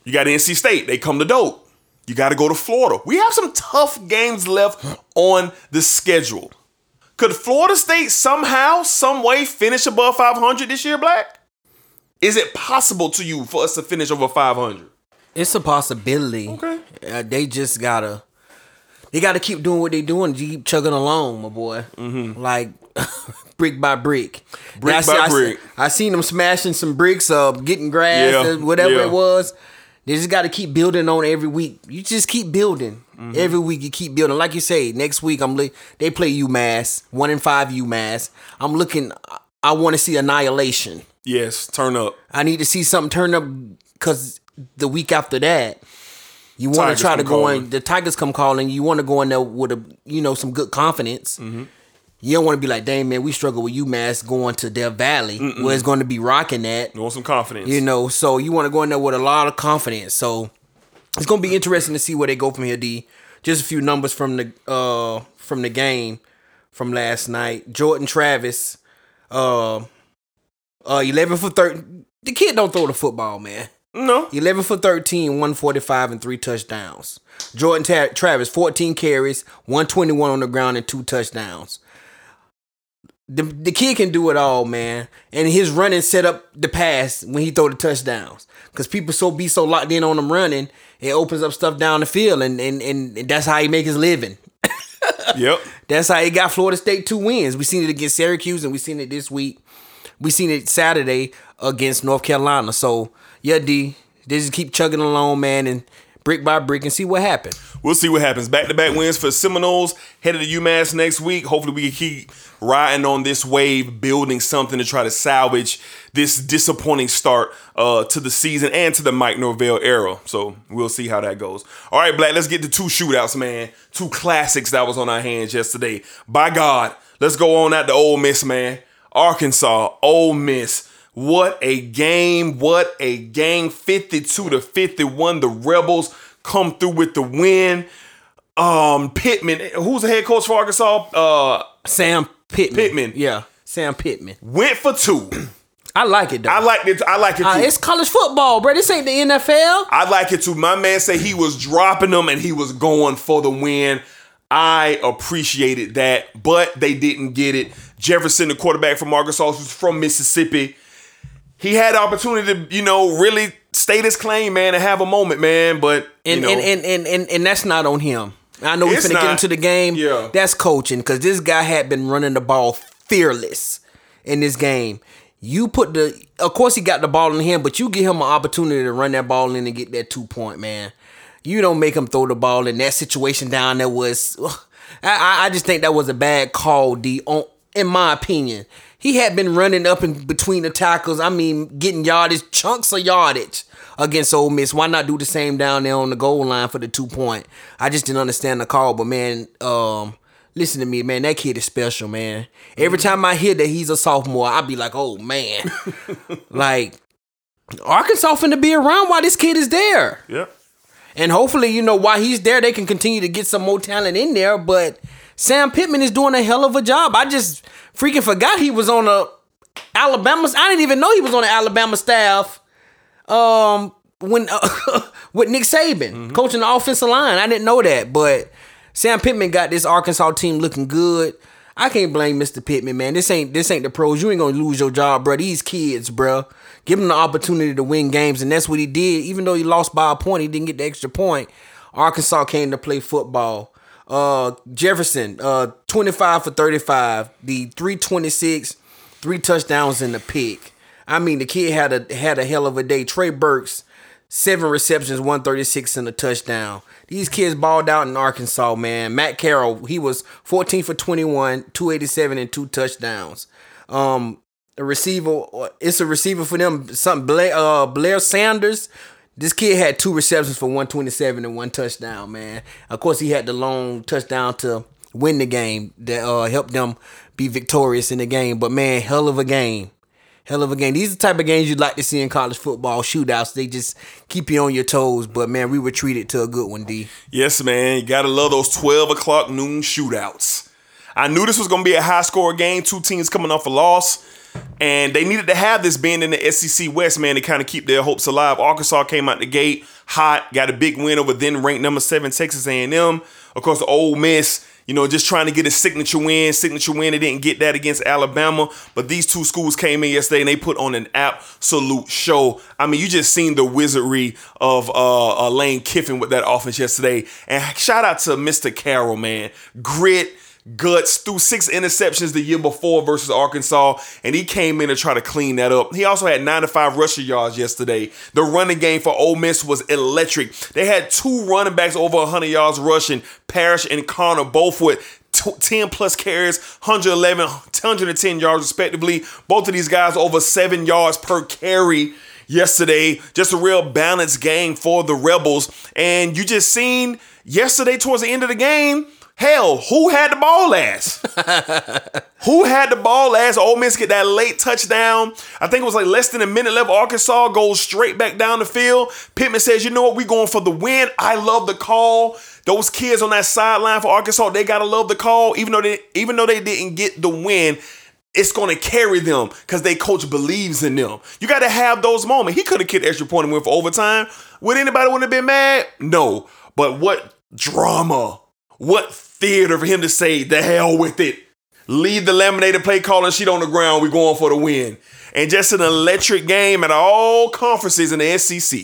[SPEAKER 3] you got NC State. They come to Doak. You got to go to Florida. We have some tough games left on the schedule. Could Florida State somehow, some way finish above 500 this year, Black? Is it possible to you for us to finish over 500?
[SPEAKER 4] It's a possibility.
[SPEAKER 3] Okay.
[SPEAKER 4] Uh, they just gotta, they gotta keep doing what they're doing. Keep chugging along, my boy. Like brick by brick.
[SPEAKER 3] Mm-hmm. Brick
[SPEAKER 4] I
[SPEAKER 3] by
[SPEAKER 4] I see-
[SPEAKER 3] brick.
[SPEAKER 4] I, seen them smashing some bricks up, getting grass,
[SPEAKER 3] Yeah,
[SPEAKER 4] whatever
[SPEAKER 3] yeah.
[SPEAKER 4] it was. They just got to keep building on every week. You just keep building.
[SPEAKER 3] Mm-hmm.
[SPEAKER 4] Every week you keep building. Like you say, next week I'm li- they play UMass, one in five UMass. I'm looking. I want to see annihilation.
[SPEAKER 3] Yes, turn up.
[SPEAKER 4] I need to see something turn up because the week after that, you want to try to go
[SPEAKER 3] calling.
[SPEAKER 4] in. The Tigers come calling. You want to go in there with a you know some good confidence.
[SPEAKER 3] Mm-hmm.
[SPEAKER 4] You don't want to be like, dang man, we struggle with UMass going to Death Valley where it's going to be rocking that.
[SPEAKER 3] You want some confidence.
[SPEAKER 4] You know, so you want to go in there with a lot of confidence. So it's gonna be interesting to see where they go from here. D. Just a few numbers from the uh from the game from last night. Jordan Travis, uh, uh, eleven for thirteen. The kid don't throw the football, man.
[SPEAKER 3] No.
[SPEAKER 4] 11 for 13, 145, and three touchdowns. Jordan Travis, 14 carries, 121 on the ground, and two touchdowns. The, the kid can do it all, man. And his running set up the pass when he throw the touchdowns. Because people so be so locked in on him running, it opens up stuff down the field, and, and, and that's how he make his living.
[SPEAKER 3] Yep.
[SPEAKER 4] That's how he got Florida State two wins. We seen it against Syracuse, and we seen it this week. We seen it Saturday against North Carolina. So yeah, D, they just keep chugging along, man, and brick by brick, and see what happens.
[SPEAKER 3] We'll see what happens. Back to back wins for Seminoles. Headed to UMass next week. Hopefully, we can keep riding on this wave, building something to try to salvage this disappointing start uh, to the season and to the Mike Norvell era. So we'll see how that goes. All right, Black, let's get to two shootouts, man. Two classics that was on our hands yesterday. By God, let's go on out to Ole Miss, man. Arkansas, Ole Miss. What a game. What a game. 52 to 51. The Rebels come through with the win. Um, Pittman, who's the head coach for Arkansas? Uh,
[SPEAKER 4] Sam Pittman.
[SPEAKER 3] Pittman.
[SPEAKER 4] Yeah, Sam Pittman.
[SPEAKER 3] went for two.
[SPEAKER 4] I like it though.
[SPEAKER 3] I like it. I like it too.
[SPEAKER 4] Uh, it's college football, bro. This ain't the NFL.
[SPEAKER 3] I like it too. My man said he was dropping them and he was going for the win. I appreciated that, but they didn't get it. Jefferson, the quarterback from Arkansas, who's from Mississippi, he had the opportunity to, you know, really state his claim, man, and have a moment, man. But
[SPEAKER 4] And
[SPEAKER 3] you know,
[SPEAKER 4] and, and, and and and that's not on him. I know we're
[SPEAKER 3] not.
[SPEAKER 4] get into the game.
[SPEAKER 3] Yeah.
[SPEAKER 4] That's coaching because this guy had been running the ball fearless in this game. You put the, of course, he got the ball in him, but you give him an opportunity to run that ball in and get that two point, man. You don't make him throw the ball in that situation down there was. I, I- I just think that was a bad call, D. On in my opinion, he had been running up in between the tackles. I mean, getting yardage, chunks of yardage against Ole Miss. Why not do the same down there on the goal line for the two point? I just didn't understand the call, but man, um, listen to me, man. That kid is special, man. Every time I hear that he's a sophomore, I be like, oh man, like Arkansas finna be around while this kid is there.
[SPEAKER 3] yeah.
[SPEAKER 4] And hopefully, you know, while he's there, they can continue to get some more talent in there. But Sam Pittman is doing a hell of a job. I just, freaking forgot he was on the Alabama. I didn't even know he was on the Alabama staff. Um, when uh, with Nick Saban coaching the offensive line, I didn't know that. But Sam Pittman got this Arkansas team looking good. I can't blame Mr. Pittman, man. This ain't this ain't the pros. You ain't gonna lose your job, bro. These kids, bro. Give them the opportunity to win games, and that's what he did. Even though he lost by a point, he didn't get the extra point. Arkansas came to play football. Uh, Jefferson, uh, 25 for 35, the 326, three touchdowns in the pick. I mean, the kid had a had a hell of a day. Trey Burks, seven receptions, 136 and a touchdown. These kids balled out in Arkansas, man. Matt Corral, he was 14 for 21, 287 and two touchdowns. Um, a receiver, it's a receiver for them. Something Blair, uh, Blair Sanders. This kid had two receptions for 127 and one touchdown, man. Of course, he had the long touchdown to win the game that uh, helped them be victorious in the game. But man, hell of a game. Hell of a game. These are the type of games you'd like to see in college football shootouts. They just keep you on your toes. But man, we were treated to a good one, D.
[SPEAKER 3] Yes, man. You gotta love those 12 o'clock noon shootouts. I knew this was gonna be a high score game, two teams coming off a loss. And they needed to have this being in the SEC West, man, to kind of keep their hopes alive. Arkansas came out the gate hot, got a big win over then ranked number seven Texas A&M. Of course, the Ole Miss, you know, just trying to get a signature win. Signature win. They didn't get that against Alabama, but these two schools came in yesterday and they put on an absolute show. I mean, you just seen the wizardry of uh, uh, Lane Kiffin with that offense yesterday. And shout out to Mr. Corral, man. Grit guts threw six interceptions the year before versus Arkansas, and he came in to try to clean that up. He also had 95 rushing yards yesterday. The running game for Ole Miss was electric. They had two running backs over 100 yards rushing, Parrish and Conner, both with 10 plus carries, 111, 110 yards respectively. Both of these guys over seven yards per carry yesterday. Just a real balanced game for the Rebels. And you just seen yesterday towards the end of the game, Hell, who had the ball last? who had the ball last? Ole Miss get that late touchdown. I think it was like less than a minute left. Arkansas goes straight back down the field. Pittman says, "You know what? We going for the win. I love the call. Those kids on that sideline for Arkansas, they gotta love the call. Even though they, even though they didn't get the win." It's gonna carry them because they coach believes in them. You gotta have those moments. He could have kicked extra point and went for overtime. Would anybody would have been mad? No. But what drama? What theater for him to say, the hell with it. Leave the laminated play calling sheet on the ground. We're going for the win. And just an electric game at all conferences in the SEC.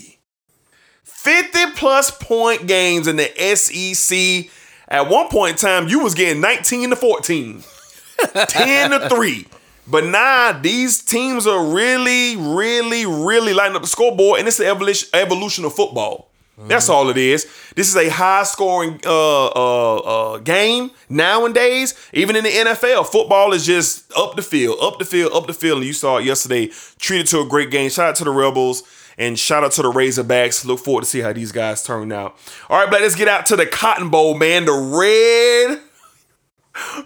[SPEAKER 3] 50 plus point games in the SEC. At one point in time, you was getting 19 to 14, 10 to 3. But nah, these teams are really, really, really lighting up the scoreboard, and it's the evolution, evolution of football. That's all it is. This is a high scoring uh, uh, uh, game nowadays. Even in the NFL, football is just up the field, up the field, up the field. And you saw it yesterday. Treated to a great game. Shout out to the Rebels and shout out to the Razorbacks. Look forward to see how these guys turn out. All right, but let's get out to the Cotton Bowl, man. The Red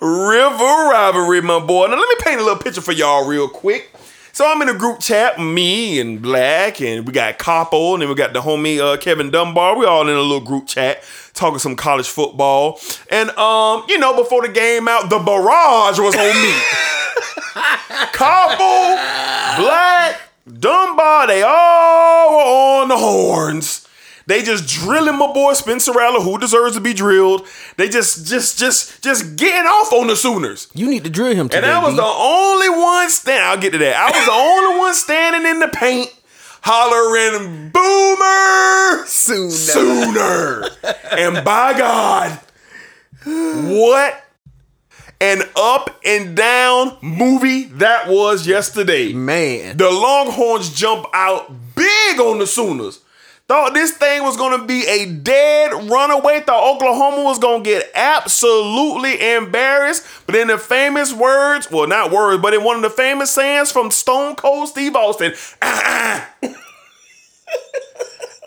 [SPEAKER 3] River Rivalry, my boy. Now let me paint a little picture for y'all real quick. So I'm in a group chat, me and Black, and we got Capo, and then we got the homie uh, Kevin Dunbar. We all in a little group chat talking some college football. And um, you know, before the game out, the barrage was on me. Capo, Black, Dunbar, they all were on the horns. They just drilling my boy Spencer Rattler, who deserves to be drilled. They just, just, just, just getting off on the Sooners.
[SPEAKER 4] You need to drill him today.
[SPEAKER 3] And I was
[SPEAKER 4] D.
[SPEAKER 3] the only one stand. I'll get to that. I was the only one standing in the paint, hollering "Boomer
[SPEAKER 4] Sooner."
[SPEAKER 3] sooner." and by God, what an up and down movie that was yesterday.
[SPEAKER 4] Man.
[SPEAKER 3] the Longhorns jump out big on the Sooners. Thought this thing was gonna be a dead runaway. Thought Oklahoma was gonna get absolutely embarrassed. But in the famous words, well, not words, but in one of the famous sayings from Stone Cold Steve Austin, ah, ah.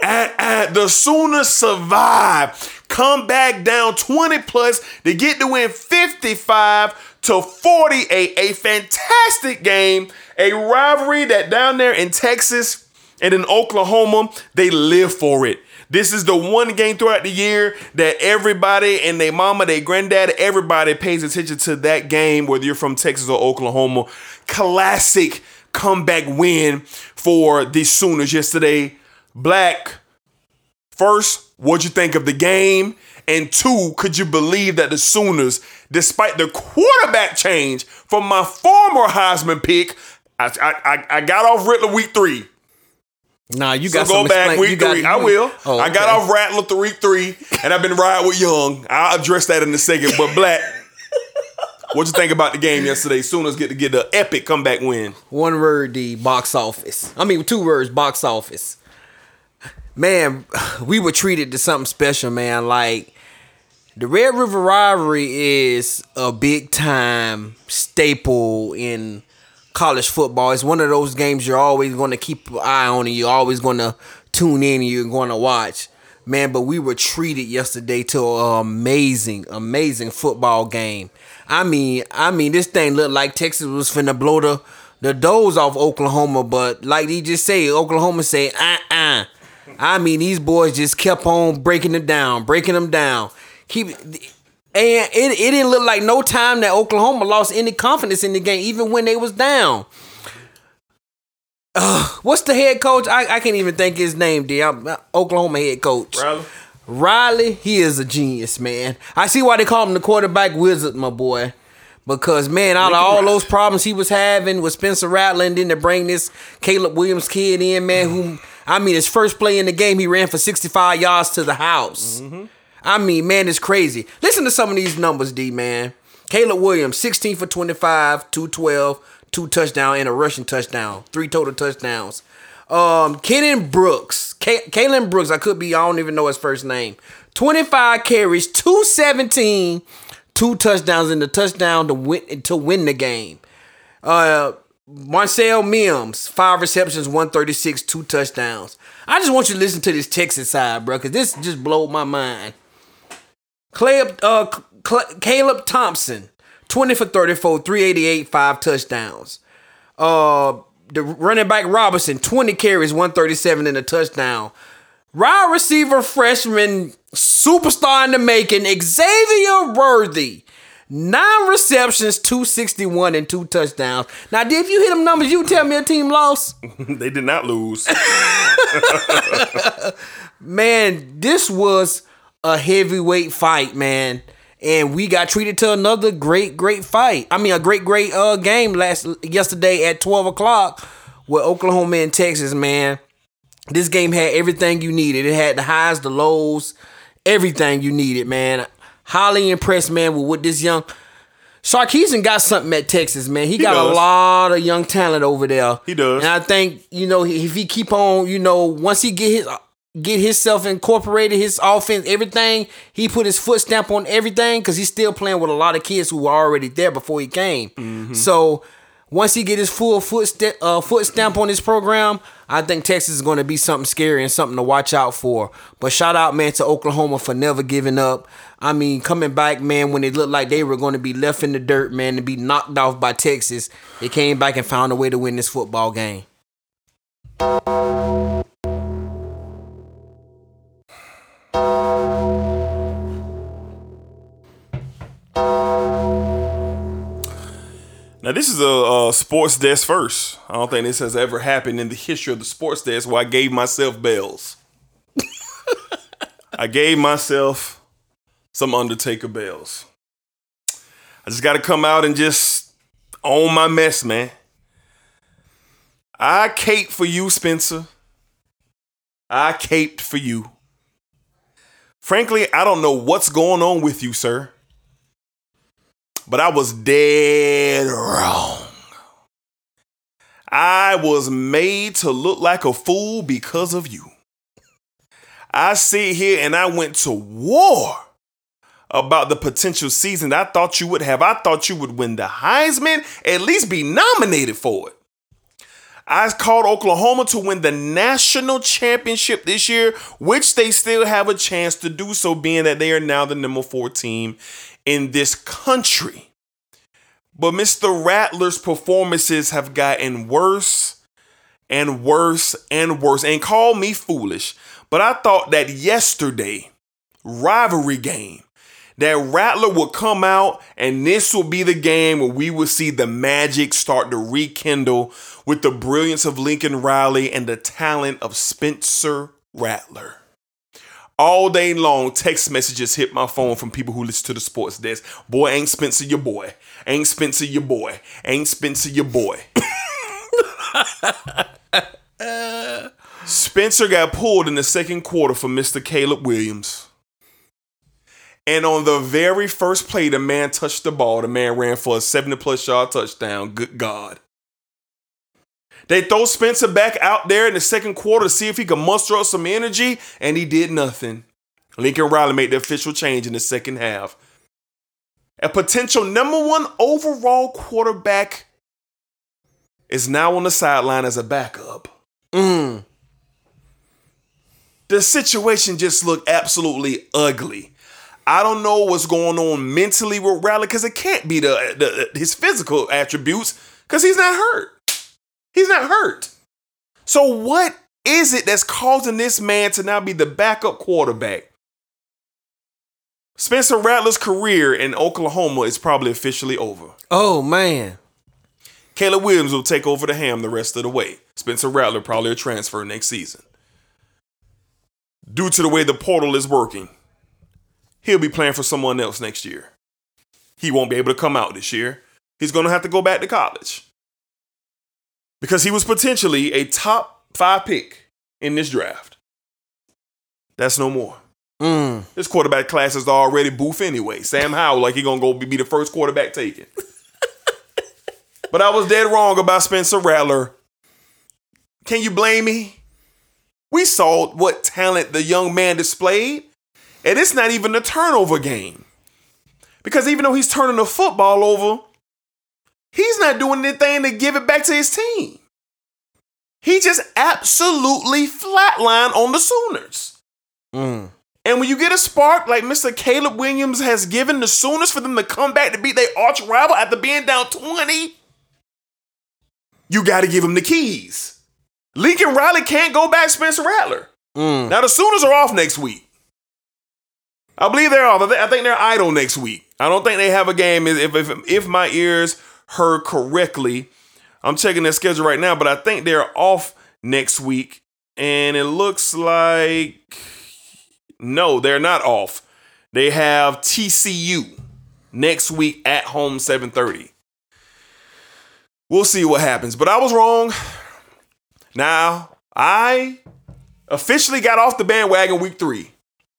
[SPEAKER 3] Ah, ah, the Sooners survive. Come back down 20 plus to get to win 55 to 48. A fantastic game. A rivalry that down there in Texas and in Oklahoma, they live for it. This is the one game throughout the year that everybody and their mama, their granddad, everybody pays attention to that game, whether you're from Texas or Oklahoma. Classic comeback win for the Sooners yesterday. Black, first, what'd you think of the game? And two, could you believe that the Sooners, despite the quarterback change from my former Heisman pick, I, I, I got off Rattler week three.
[SPEAKER 4] Nah, you
[SPEAKER 3] So
[SPEAKER 4] got
[SPEAKER 3] go
[SPEAKER 4] some
[SPEAKER 3] back
[SPEAKER 4] explain-
[SPEAKER 3] week
[SPEAKER 4] you got-
[SPEAKER 3] three. I will.
[SPEAKER 4] Oh,
[SPEAKER 3] I got off Rattler to week three, and I've been riding with Young. I'll address that in a second. But Black, what you think about the game yesterday? Sooners get to get the epic comeback win.
[SPEAKER 4] One word, the box office. I mean, two words, box office. Man, we were treated to something special, man. Like the Red River rivalry is a big time staple in college football. It's one of those games you're always going to keep an eye on and you're always going to tune in and you're going to watch. Man, but we were treated yesterday to an amazing, amazing football game. I mean, I mean, this thing looked like Texas was finna blow the the doors off Oklahoma, but like he just said, Oklahoma said, uh uh I mean, these boys just kept on breaking them down, breaking them down. Keep and it, it didn't look like no time that Oklahoma lost any confidence in the game, even when they was down. Ugh, what's the head coach? I, I can't even think his name, D. I'm, uh, Oklahoma head coach.
[SPEAKER 3] Riley?
[SPEAKER 4] Riley, he is a genius, man. I see why they call him the quarterback wizard, my boy. Because man, out of all those problems he was having with Spencer Rattler, and then to bring this Caleb Williams kid in, man, who I mean, his first play in the game, he ran for 65 yards to the house. I mean, man, it's crazy. Listen to some of these numbers, D man. Caleb Williams, 16 for 25, 212, two touchdown and a rushing touchdown, three total touchdowns. Um, Kenan Brooks, K- Kalen Brooks, I could be, I don't even know his first name. 25 carries, 217, two touchdowns and the touchdown to win to win the game. Uh, Marcel Mims, five receptions, 136, two touchdowns. I just want you to listen to this Texas side, bro, because this just blowed my mind. Caleb, uh, Caleb Thompson, 20 for 34, 388, five touchdowns. Uh, the running back Robinson, 20 carries, 137 and a touchdown. Wide receiver freshman superstar in the making, Xavier Worthy. Nine receptions, 261 and two touchdowns. Now, if you hit them numbers, you tell me a team lost.
[SPEAKER 3] they did not lose.
[SPEAKER 4] man, this was a heavyweight fight, man. And we got treated to another great, great fight. I mean, a great, great uh game last yesterday at 12 o'clock with Oklahoma and Texas, man. This game had everything you needed. It had the highs, the lows, everything you needed, man. Highly impressed, man, with what this young Sarkisian got something at Texas, man. He, got
[SPEAKER 3] does.
[SPEAKER 4] a lot of young talent over there.
[SPEAKER 3] He does.
[SPEAKER 4] And I think, you know, if he keep on, you know, once he get his get himself incorporated, his offense, everything, he put his foot stamp on everything because he's still playing with a lot of kids who were already there before he came.
[SPEAKER 3] Mm-hmm.
[SPEAKER 4] So once he get his full foot st- uh, foot stamp on his program, I think Texas is going to be something scary and something to watch out for. But shout out, man, to Oklahoma for never giving up. I mean, coming back, man, when it looked like they were going to be left in the dirt, man, to be knocked off by Texas, they came back and found a way to win this football game.
[SPEAKER 3] Now this is a, uh sports desk first. I don't think this has ever happened in the history of the sports desk where I gave myself bells. I gave myself some Undertaker bells. I just got to come out and just own my mess, man. I cape for you, Spencer. I caped for you. Frankly, I don't know what's going on with you, sir but I was dead wrong. I was made to look like a fool because of you. I sit here and I went to war about the potential season I thought you would have. I thought you would win the Heisman, at least be nominated for it. I called Oklahoma to win the national championship this year, which they still have a chance to do so, being that they are now the number four team in this country. But Mr. Rattler's performances have gotten worse and worse and worse. And call me foolish, but I thought that yesterday, rivalry game, that Rattler would come out and this will be the game where we will see the magic start to rekindle with the brilliance of Lincoln Riley and the talent of Spencer Rattler. All day long, text messages hit my phone from people who listen to the sports desk. Boy, ain't Spencer your boy. Ain't Spencer your boy. Ain't Spencer your boy. Spencer got pulled in the second quarter for Mr. Caleb Williams. And on the very first play, the man touched the ball. The man ran for a 70 plus yard touchdown. Good God. They throw Spencer back out there in the second quarter to see if he could muster up some energy, and he did nothing. Lincoln Riley made the official change in the second half. A potential number one overall quarterback is now on the sideline as a backup.
[SPEAKER 4] Mm.
[SPEAKER 3] The situation just looked absolutely ugly. I don't know what's going on mentally with Riley because it can't be the, the his physical attributes because he's not hurt. He's not hurt. So what is it that's causing this man to now be the backup quarterback? Spencer Rattler's career in Oklahoma is probably officially over.
[SPEAKER 4] Oh man.
[SPEAKER 3] Caleb Williams will take over the ham the rest of the way. Spencer Rattler probably a transfer next season. Due to the way the portal is working, he'll be playing for someone else next year. He won't be able to come out this year. He's going to have to go back to college. Because he was potentially a top five pick in this draft. That's no more.
[SPEAKER 4] Mm.
[SPEAKER 3] This quarterback class is already boof anyway. Sam Howell, like he gonna go be the first quarterback taken. but I was dead wrong about Spencer Rattler. Can you blame me? We saw what talent the young man displayed, and it's not even a turnover game. Because even though he's turning the football over, he's not doing anything to give it back to his team. He just absolutely flatlined on the Sooners.
[SPEAKER 4] Mm.
[SPEAKER 3] And when you get a spark like Mr. Caleb Williams has given the Sooners for them to come back to beat their arch rival after being down 20, you got to give him the keys. Lincoln Riley can't go back Spencer Rattler.
[SPEAKER 4] Mm.
[SPEAKER 3] Now the Sooners are off next week. I believe they're off. I, I think they're idle next week. I don't think they have a game. If if if my ears heard correctly, I'm checking their schedule right now, but I think they're off next week, and it looks like no, they're not off. They have TCU next week at home, 7:30. We'll see what happens, but I was wrong. Now I officially got off the bandwagon week three.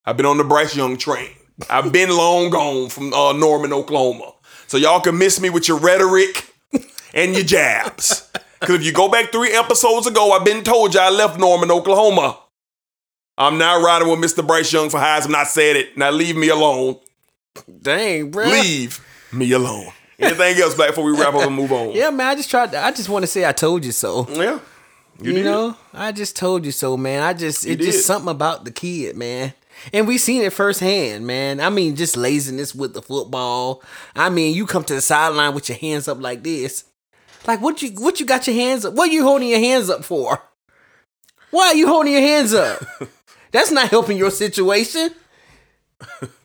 [SPEAKER 3] I've been on the Bryce Young train. I've been long gone from uh, Norman, Oklahoma. So y'all can miss me with your rhetoric and your jabs. Because if you go back three episodes ago, I've been told you I left Norman, Oklahoma. I'm now riding with Mr. Bryce Young for Heisman. I said it. Now leave me alone.
[SPEAKER 4] Dang, bro.
[SPEAKER 3] Leave me alone. Anything else back before we wrap up and move on?
[SPEAKER 4] Yeah, man. I just tried. To, I just want to say I told you so.
[SPEAKER 3] Yeah.
[SPEAKER 4] You,
[SPEAKER 3] did.
[SPEAKER 4] know, I just told you so, man. I just
[SPEAKER 3] You
[SPEAKER 4] it's just something about the kid, man. And we seen it firsthand, man. I mean, just laziness with the football. I mean, you come to the sideline with your hands up like this. Like what you what you got your hands up? What you holding your hands up for? Why are you holding your hands up? That's not helping your situation.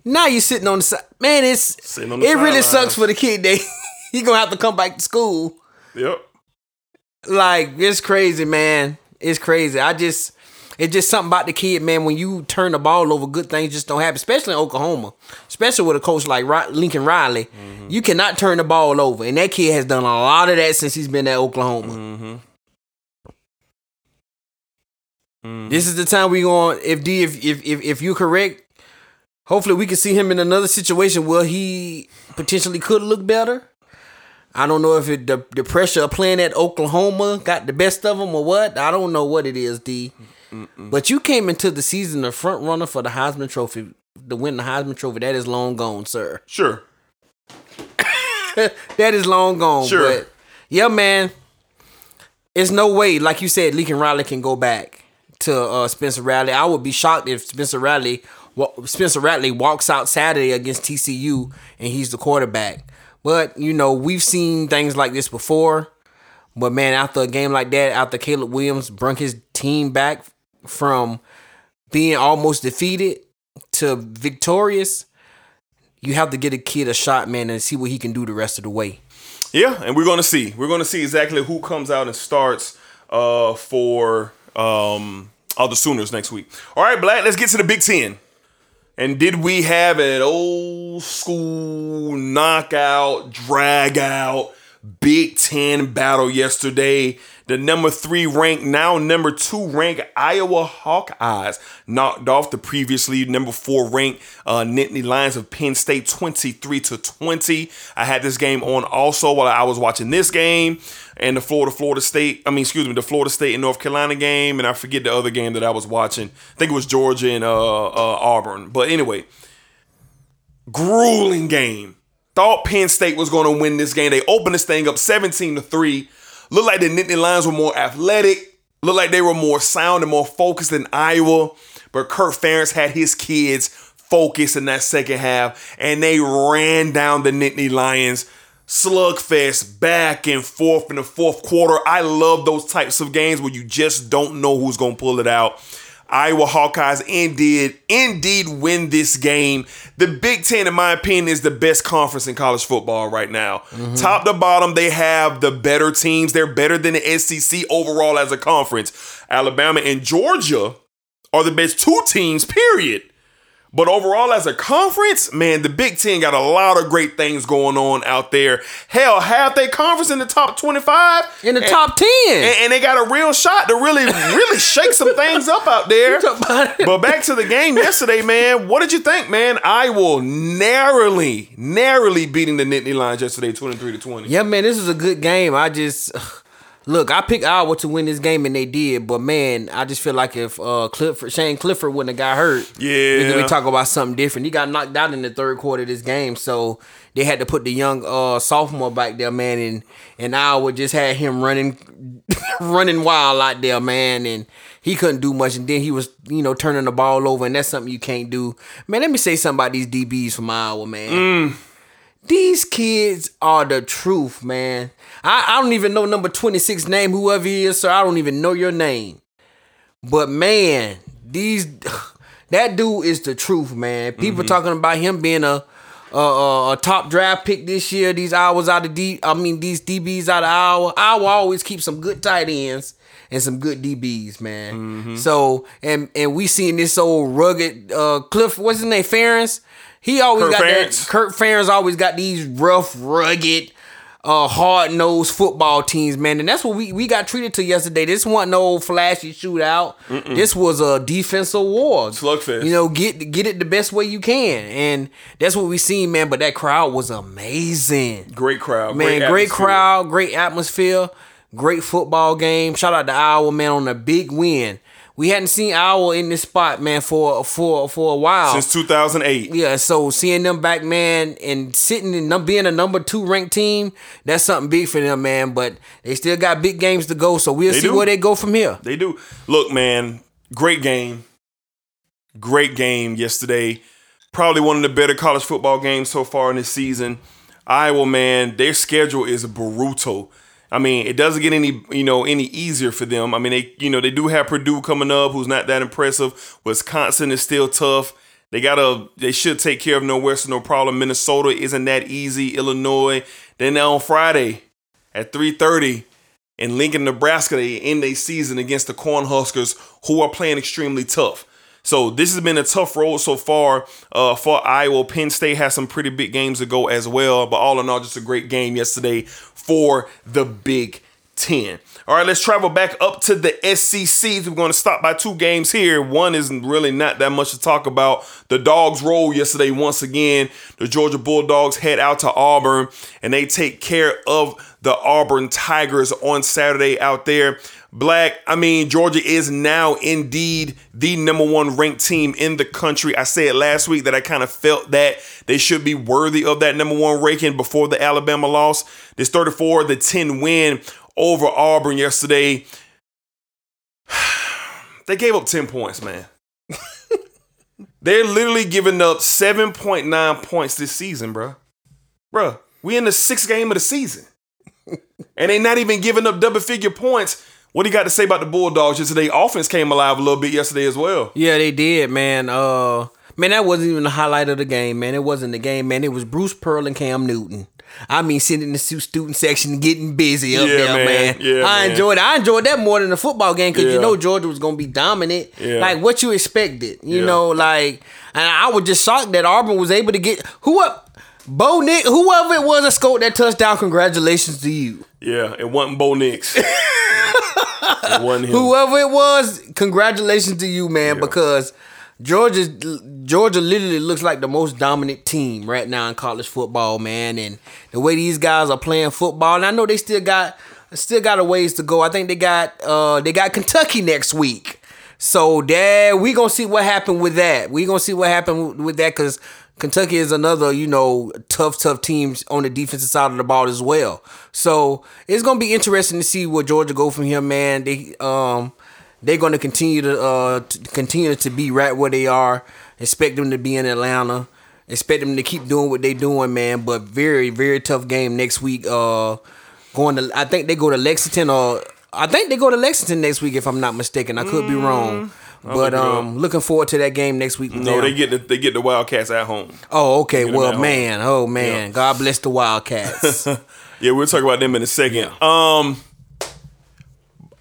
[SPEAKER 4] Now you're sitting on the side. Man, it's
[SPEAKER 3] Sitting on the
[SPEAKER 4] it really sucks for the kid. They he gonna have to come back to school
[SPEAKER 3] Yep.
[SPEAKER 4] like it's crazy, man. It's crazy. I just it's just something about the kid, man. When you turn the ball over, good things just don't happen. Especially in Oklahoma, especially with a coach like Lincoln Riley,
[SPEAKER 3] Mm-hmm.
[SPEAKER 4] you cannot turn the ball over, and that kid has done a lot of that since he's been at Oklahoma.
[SPEAKER 3] Mm-hmm.
[SPEAKER 4] This is the time we going. If D, if if if, if you're correct, hopefully we can see him in another situation where he potentially could look better. I don't know if it, the the pressure of playing at Oklahoma got the best of him or what. I don't know what it is, D. But you came into the season the front runner for the Heisman Trophy, to win the Heisman Trophy. That is long gone, sir.
[SPEAKER 3] Sure.
[SPEAKER 4] that is long gone.
[SPEAKER 3] Sure.
[SPEAKER 4] But yeah, man. It's no way, like you said, Lincoln Riley can go back to uh, Spencer Riley. I would be shocked if Spencer Riley Spencer Rattler walks out Saturday against TCU and he's the quarterback. But you know, we've seen things like this before. But man, after a game like that, after Caleb Williams brung his team back from being almost defeated to victorious, you have to get a kid a shot, man, and see what he can do the rest of the way.
[SPEAKER 3] Yeah, and we're gonna see. We're gonna see exactly who comes out and starts uh, for um, all the Sooners next week. All right, Black. Let's get to the Big Ten. And did we have an old school knockout, drag out Big Ten battle yesterday? The number three ranked, now number two ranked Iowa Hawkeyes knocked off the previously number four ranked uh, Nittany Lions of Penn State 23 to 20. I had this game on also while I was watching this game and the Florida Florida State, I mean, excuse me, the Florida State and North Carolina game, and I forget the other game that I was watching. I think it was Georgia and uh, uh, Auburn. But anyway, grueling game. Thought Penn State was going to win this game. They opened this thing up 17 to 3. Looked like the Nittany Lions were more athletic. Looked like they were more sound and more focused than Iowa. But Kirk Ferentz had his kids focused in that second half, and they ran down the Nittany Lions. Slugfest back and forth in the fourth quarter. I love those types of games where you just don't know who's going to pull it out. Iowa Hawkeyes indeed, indeed win this game. The Big Ten, in my opinion, is the best conference in college football right now. Mm-hmm. Top to bottom, they have the better teams. They're better than the SEC overall as a conference. Alabama and Georgia are the best two teams, period. But overall, as a conference, man, the Big Ten got a lot of great things going on out there. Hell, half their conference in the top 25.
[SPEAKER 4] In the
[SPEAKER 3] And-
[SPEAKER 4] top 10.
[SPEAKER 3] and, and they got a real shot to really, really shake some things up out there.
[SPEAKER 4] talk about it.
[SPEAKER 3] But back to the game yesterday, man. What did you think, man? Iowa narrowly, narrowly beating the Nittany Lions yesterday, 23 to 20.
[SPEAKER 4] Yeah, man, this was a good game. I just look, I picked Iowa to win this game, and they did. But man, I just feel like if uh, Clifford, Shane Clifford wouldn't have got hurt,
[SPEAKER 3] Yeah.
[SPEAKER 4] we talking about something different. He got knocked out in the third quarter of this game, so they had to put the young uh, sophomore back there, man, and and Iowa just had him running, running wild out there, man, and. He couldn't do much, and then he was, you know, turning the ball over, and that's something you can't do. Man, let me say something about these DBs from Iowa, man. These kids are the truth, man. I, I don't even know number 26 name, whoever he is, sir. I don't even know your name. But man, these that dude is the truth, man. People talking about him being a a, a, a top draft pick this year. These hours out of D, I mean these DBs out of Iowa. Iowa always keep some good tight ends and some good DBs, man. So and and we seen this old rugged uh Cliff, what's his name, Ferentz. He always
[SPEAKER 3] Kirk
[SPEAKER 4] got
[SPEAKER 3] Ferentz.
[SPEAKER 4] that. Kirk Ferentz always got these rough, rugged, uh, hard nosed football teams, man. And that's what we, we got treated to yesterday. This wasn't no flashy shootout. This was a defensive war.
[SPEAKER 3] Slugfest.
[SPEAKER 4] You know, get get it the best way you can. And that's what we seen, man. But that crowd was amazing.
[SPEAKER 3] Great crowd.
[SPEAKER 4] Man, great,
[SPEAKER 3] atmosphere.
[SPEAKER 4] crowd, great atmosphere, great football game. Shout out to Iowa, man, on a big win. We hadn't seen Iowa in this spot, man, for for for a while.
[SPEAKER 3] Since 2008.
[SPEAKER 4] Yeah, so seeing them back, man, and sitting and being a number two ranked team, that's something big for them, man. But they still got big games to go, so we'll
[SPEAKER 3] They
[SPEAKER 4] see
[SPEAKER 3] do.
[SPEAKER 4] where they go from here.
[SPEAKER 3] They do. Look, man, great game. Great game yesterday. Probably one of the better college football games so far in this season. Iowa, man, their schedule is brutal. I mean, it doesn't get any, you know, any easier for them. I mean, they, you know, they do have Purdue coming up, who's not that impressive. Wisconsin is still tough. They gotta, they should take care of Northwestern, no problem. Minnesota isn't that easy. Illinois. Then on Friday at 3:30, in Lincoln, Nebraska, they end their season against the Cornhuskers, who are playing extremely tough. So this has been a tough road so far uh, for Iowa. Penn State has some pretty big games to go as well, but all in all, just a great game yesterday for the Big Ten. All right, let's travel back up to the SEC. We're going to stop by two games here. One is really not that much to talk about. The Dogs roll yesterday once again. The Georgia Bulldogs head out to Auburn and they take care of the Auburn Tigers on Saturday out there. Black, I mean, Georgia is now indeed the number one ranked team in the country. I said last week that I kind of felt that they should be worthy of that number one ranking before the Alabama loss. This 34 the 10 win over Auburn yesterday. They gave up 10 points, man. They're literally giving up 7.9 points this season, bro. Bruh, we in the sixth game of the season. and they're not even giving up double figure points. What do you got to say about the Bulldogs yesterday? Offense came alive a little bit yesterday as well.
[SPEAKER 4] Yeah, they did, man. Uh, man, that wasn't even the highlight of the game, man. It wasn't the game, man. It was Bruce Pearl and Cam Newton. I mean, sitting in the student section, getting busy up
[SPEAKER 3] Yeah,
[SPEAKER 4] there,
[SPEAKER 3] man.
[SPEAKER 4] man.
[SPEAKER 3] Yeah,
[SPEAKER 4] I
[SPEAKER 3] man.
[SPEAKER 4] enjoyed. I enjoyed that more than the football game because
[SPEAKER 3] Yeah.
[SPEAKER 4] you know Georgia was gonna be dominant,
[SPEAKER 3] Yeah.
[SPEAKER 4] like what you expected. You know, like, and I was just shocked that Auburn was able to get who up. Bo Nix, whoever it was that scored that touchdown, congratulations to you.
[SPEAKER 3] Yeah, it wasn't Bo Nix. it wasn't him.
[SPEAKER 4] Whoever it was, congratulations to you, man, because Georgia Georgia literally looks like the most dominant team right now in college football, man. And the way these guys are playing football, and I know they still got still got a ways to go. I think they got uh they got Kentucky next week. So there we gonna see what happened with that. We gonna see what happened with that because Kentucky is another, you know, tough, tough teams on the defensive side of the ball as well. So it's gonna be interesting to see where Georgia go from here, man. They um they're gonna continue to uh to continue to be right where they are. Expect them to be in Atlanta. Expect them to keep doing what they're doing, man. But very, very tough game next week. Uh going to I think they go to Lexington or I think they go to Lexington next week if I'm not mistaken. I could be wrong. But
[SPEAKER 3] look it up.
[SPEAKER 4] um looking forward to that game next week.
[SPEAKER 3] no,
[SPEAKER 4] them.
[SPEAKER 3] they get the they get the Wildcats at home.
[SPEAKER 4] Oh, okay.
[SPEAKER 3] Get 'em at
[SPEAKER 4] Well,
[SPEAKER 3] home.
[SPEAKER 4] man. Oh, man. God bless the Wildcats.
[SPEAKER 3] Yeah, we'll talk about them in a second. Um,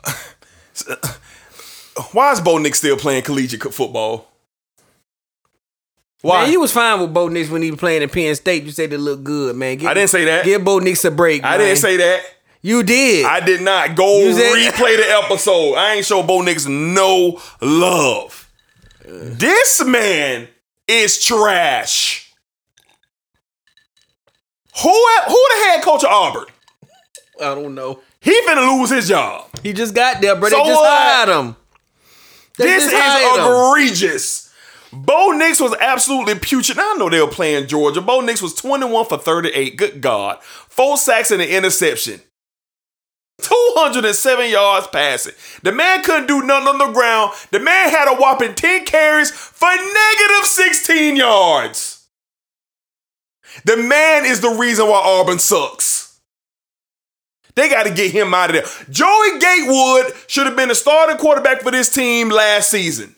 [SPEAKER 3] why is Bo Nix still playing collegiate football? Why?
[SPEAKER 4] Man, you was fine with Bo Nix when he was playing at Penn State. You said they look good, man. Give,
[SPEAKER 3] I didn't say that.
[SPEAKER 4] Give Bo Nix a break.
[SPEAKER 3] I
[SPEAKER 4] man.
[SPEAKER 3] didn't say that.
[SPEAKER 4] You did.
[SPEAKER 3] I did not. Go
[SPEAKER 4] said-
[SPEAKER 3] replay the episode. I ain't show Bo Nix no love. This man is trash. Who who the head coach of Auburn?
[SPEAKER 4] I don't know.
[SPEAKER 3] He finna lose his job.
[SPEAKER 4] He just got there, bro.
[SPEAKER 3] So
[SPEAKER 4] they just
[SPEAKER 3] what?
[SPEAKER 4] hired him. They
[SPEAKER 3] This
[SPEAKER 4] just
[SPEAKER 3] is
[SPEAKER 4] hired him.
[SPEAKER 3] egregious. Bo Nix was absolutely putrid. Now I know they were playing Georgia. Bo Nix was 21 for 38. Good God. Four sacks and an interception. 207 yards passing. The man couldn't do nothing on the ground. The man had a whopping 10 carries for negative 16 yards. The man is the reason why Auburn sucks. They got to get him out of there. Joey Gatewood should have been the starting quarterback for this team last season.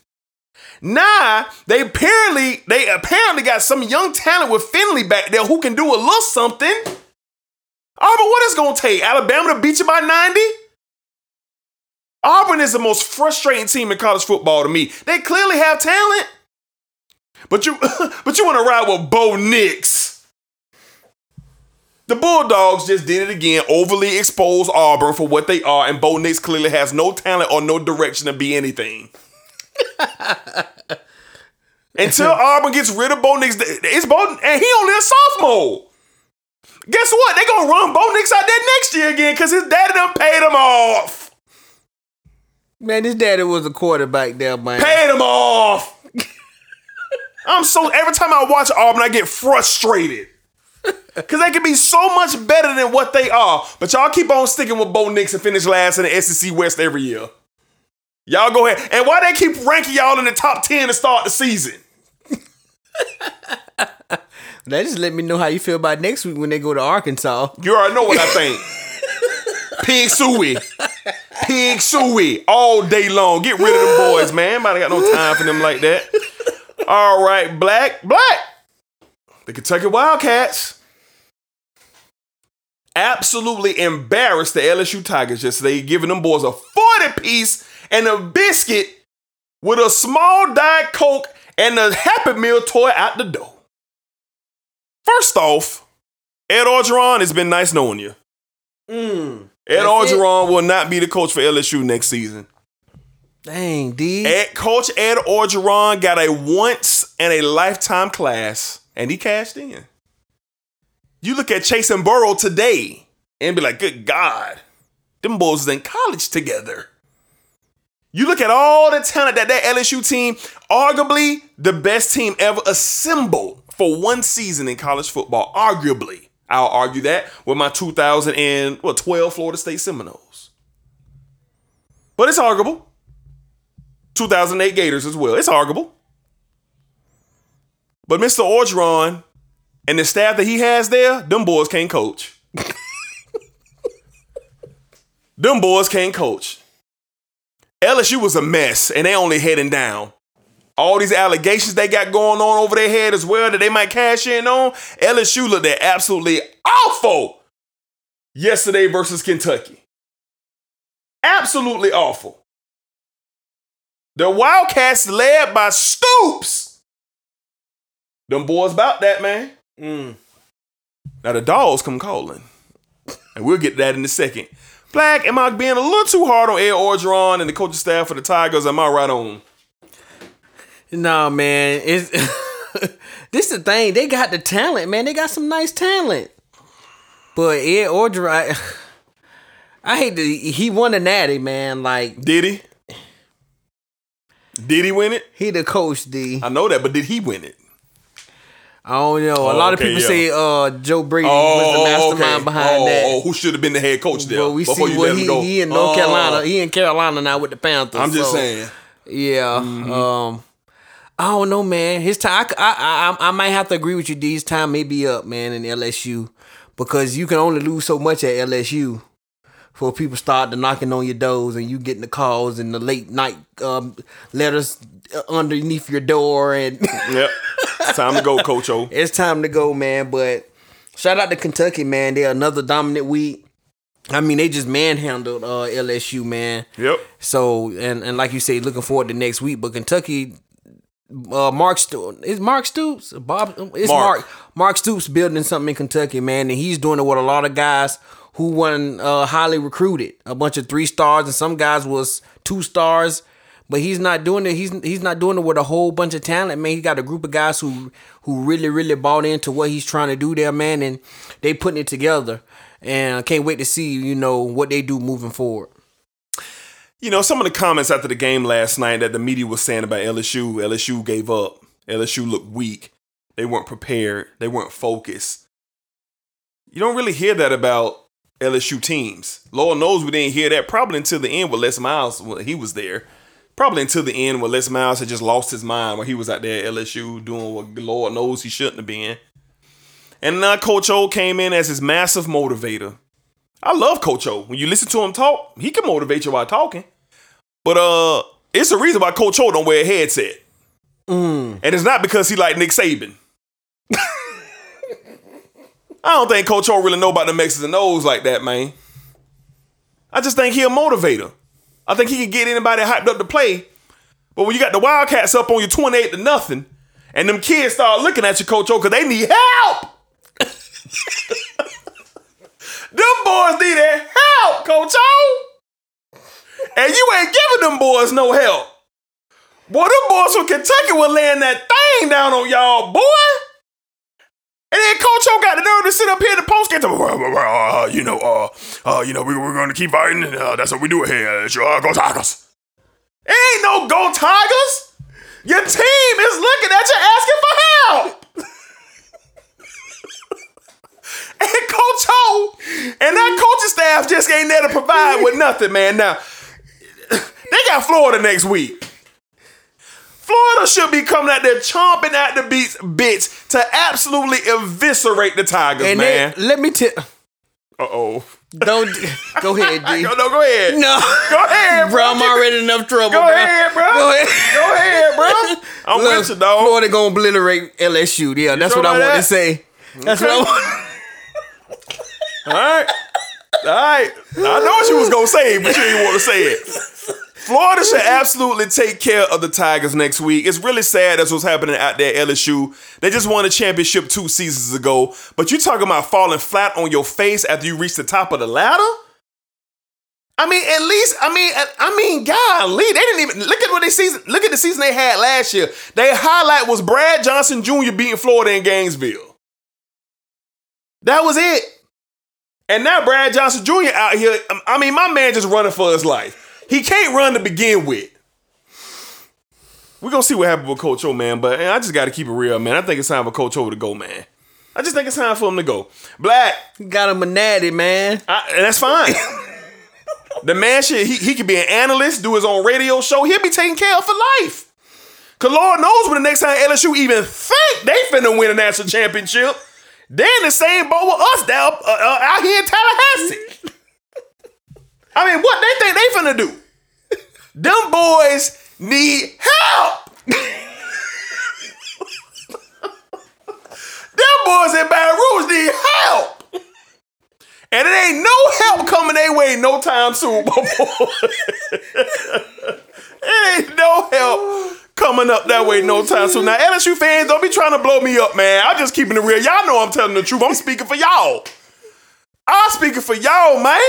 [SPEAKER 3] Now they apparently they apparently got some young talent with Finley back there who can do a little something. Auburn, what is gonna take? Alabama to beat you by 90? Auburn is the most frustrating team in college football to me. They clearly have talent, but you but you want to ride with Bo Nix. The Bulldogs just did it again, overly exposed Auburn for what they are, and Bo Nix clearly has no talent or no direction to be anything. Until Auburn gets rid of Bo Nix, it's Bo, and he only a sophomore. Guess what? They gonna run Bo Nix out there next year again because his daddy done paid him off.
[SPEAKER 4] Man, his daddy was a quarterback there, man.
[SPEAKER 3] Paid him off. I'm so every time I watch Auburn, I get frustrated. Cause they can be so much better than what they are. But y'all keep on sticking with Bo Nix and finish last in the SEC West every year. Y'all go ahead. And why they keep ranking y'all in the top 10 to start the season?
[SPEAKER 4] That just let me know how you feel about next week when they go to Arkansas.
[SPEAKER 3] You already know what I think. Pig Sooie. Pig Sooie all day long. Get rid of them boys, man. Nobody got no time for them like that. All right, black, black. The Kentucky Wildcats absolutely embarrassed the LSU Tigers yesterday, giving them boys a 40 piece and a biscuit with a small Diet Coke and a Happy Meal toy out the door. First off, Ed Orgeron, it's been nice knowing you. Mm. Ed
[SPEAKER 4] That's
[SPEAKER 3] Orgeron will not be the coach for LSU next season.
[SPEAKER 4] Dang, D.
[SPEAKER 3] Ed, coach Ed Orgeron got a once and a lifetime class, and he cashed in. You look at Chase and Burrow today and be like, good God, them boys is in college together. You look at all the talent that that LSU team, arguably the best team ever assembled for one season in college football. Arguably, I'll argue that with my 2012 Florida State Seminoles. But it's arguable. 2008 Gators as well. It's arguable. But Mr. Orgeron and the staff that he has there, them boys can't coach. Them boys can't coach. LSU was a mess, and they only heading down. All these allegations they got going on over their head as well that they might cash in on. LSU looked at absolutely awful yesterday versus Kentucky. Absolutely awful. The Wildcats led by Stoops. Them boys about that, man. Mm. Now the dogs come calling. And we'll get that in a second. Black, am I being a little too hard on Ed Orgeron and the coaching staff for the Tigers? Am I right on?
[SPEAKER 4] Nah, man, it's this is the thing. They got the talent, man. They got some nice talent. But Ed Orgeron, I hate to. He won a natty, man. Like
[SPEAKER 3] Did he? Did he win it?
[SPEAKER 4] he the coach. D.
[SPEAKER 3] I know that, but did he win it?
[SPEAKER 4] I don't know. a
[SPEAKER 3] Oh,
[SPEAKER 4] lot
[SPEAKER 3] okay,
[SPEAKER 4] of people
[SPEAKER 3] yeah.
[SPEAKER 4] say uh Joe Brady was the mastermind behind
[SPEAKER 3] oh,
[SPEAKER 4] that.
[SPEAKER 3] Oh, who should have been the head coach there?
[SPEAKER 4] But we
[SPEAKER 3] before
[SPEAKER 4] see
[SPEAKER 3] you
[SPEAKER 4] what
[SPEAKER 3] him
[SPEAKER 4] he, he in North
[SPEAKER 3] Oh,
[SPEAKER 4] Carolina. He in Carolina now with the Panthers.
[SPEAKER 3] I'm just
[SPEAKER 4] so,
[SPEAKER 3] saying.
[SPEAKER 4] Yeah. Um. I don't know, man. His time. I, I I I might have to agree with you. D. His time may be up, man, in LSU, because you can only lose so much at LSU. Before people start to knocking on your doors and you getting the calls and the late night um, letters underneath your door and
[SPEAKER 3] Yep. It's time to go, Coach O.
[SPEAKER 4] it's time to go, man. But shout out to Kentucky, man. They're another dominant week. I mean, they just manhandled uh, LSU, man.
[SPEAKER 3] Yep.
[SPEAKER 4] So and and like you say, looking forward to next week. But Kentucky, uh, Mark Stoops is Mark Stoops, Bob. It's
[SPEAKER 3] Mark.
[SPEAKER 4] Mark. Mark Stoops building something in Kentucky, man, and he's doing it with a lot of guys who won uh, highly recruited. A bunch of three stars, and some guys was two stars. But he's not doing it. He's he's not doing it with a whole bunch of talent, man. He got a group of guys who who really really bought into what he's trying to do there, man, and they putting it together. And I can't wait to see you know what they do moving forward.
[SPEAKER 3] You know, some of the comments after the game last night that the media was saying about LSU, LSU gave up. LSU looked weak. They weren't prepared. They weren't focused. You don't really hear that about LSU teams. Lord knows we didn't hear that probably until the end with Les Miles when he was there. Probably until the end when Les Miles had just lost his mind when he was out there at LSU doing what Lord knows he shouldn't have been. And now Coach O came in as his massive motivator. I love Coach O. When you listen to him talk, he can motivate you while talking. But uh, it's the reason why Coach O don't wear a headset. And it's not because he like Nick Saban. I don't think Coach O really know about the X's and O's like that, man. I just think he a motivator. I think he can get anybody hyped up to play. But when you got the Wildcats up on you 28 to nothing, and them kids start looking at you, Coach O, because they need help. them boys need that help, Coach O. And you ain't giving them boys no help. Boy, them boys from Kentucky will laying that thing down on y'all, boy. And then Coach O got the nerve to sit up here in the post game. Uh, you know, uh, uh, you know, we, we're going to keep fighting. And, uh, that's what we do here. It's, uh, go Tigers. It ain't no go Tigers. Your team is looking at you asking for help. And Coach O and that coaching staff just ain't there to provide with nothing, man. Now, they got Florida next week. Florida should be coming out there chomping at the beats, bitch, to absolutely eviscerate the Tigers,
[SPEAKER 4] And
[SPEAKER 3] man.
[SPEAKER 4] then let me tell.
[SPEAKER 3] Uh oh.
[SPEAKER 4] Don't go ahead, D.
[SPEAKER 3] No, no, go ahead.
[SPEAKER 4] No,
[SPEAKER 3] Go ahead,
[SPEAKER 4] bro.
[SPEAKER 3] bro.
[SPEAKER 4] I'm already in enough trouble. Bro.
[SPEAKER 3] Go
[SPEAKER 4] bro.
[SPEAKER 3] ahead, bro.
[SPEAKER 4] Go ahead.
[SPEAKER 3] Go ahead, bro. I'm
[SPEAKER 4] Look,
[SPEAKER 3] with you, dog.
[SPEAKER 4] Florida gonna obliterate LSU. Yeah, that's
[SPEAKER 3] sure
[SPEAKER 4] what I want
[SPEAKER 3] that?
[SPEAKER 4] to say. That's
[SPEAKER 3] Okay.
[SPEAKER 4] what I want.
[SPEAKER 3] All right. All right. I know what you was to say, but you didn't want to say it. Florida should absolutely take care of the Tigers next week. It's really sad that's what's happening out there LSU. They just won a championship two seasons ago, but you talking about falling flat on your face after you reach the top of the ladder? I mean, at least, I mean, I mean, golly, they didn't even look at what they season. Look at the season they had last year. Their highlight was Brad Johnson Jr. beating Florida in Gainesville. That was it. And now Brad Johnson Jr. out here. um, I mean, my man just running for his life. He can't run to begin with. We're gonna see what happens with Coach O, man. But eh, I just gotta keep it real, man. I think it's time for Coach O to go, man. I just think it's time for him to go. Black,
[SPEAKER 4] Got him a natty, man.
[SPEAKER 3] I, and that's fine. the man should he, he could be an analyst, do his own radio show. He'll be taken care of for life. Cause Lord knows when the next time LSU even think they finna win a national championship, they're in the same boat with us down uh, uh, out here in Tallahassee. I mean, what they think they finna do? Them boys need help. Them boys in Baton Rouge need help. And it ain't no help coming their way no time soon, my boy. it ain't no help coming up that way no mm-hmm. time soon. Now, LSU fans, don't be trying to blow me up, man. I'm just keeping it real. Y'all know I'm telling the truth. I'm speaking for y'all. I'm speaking for y'all, man.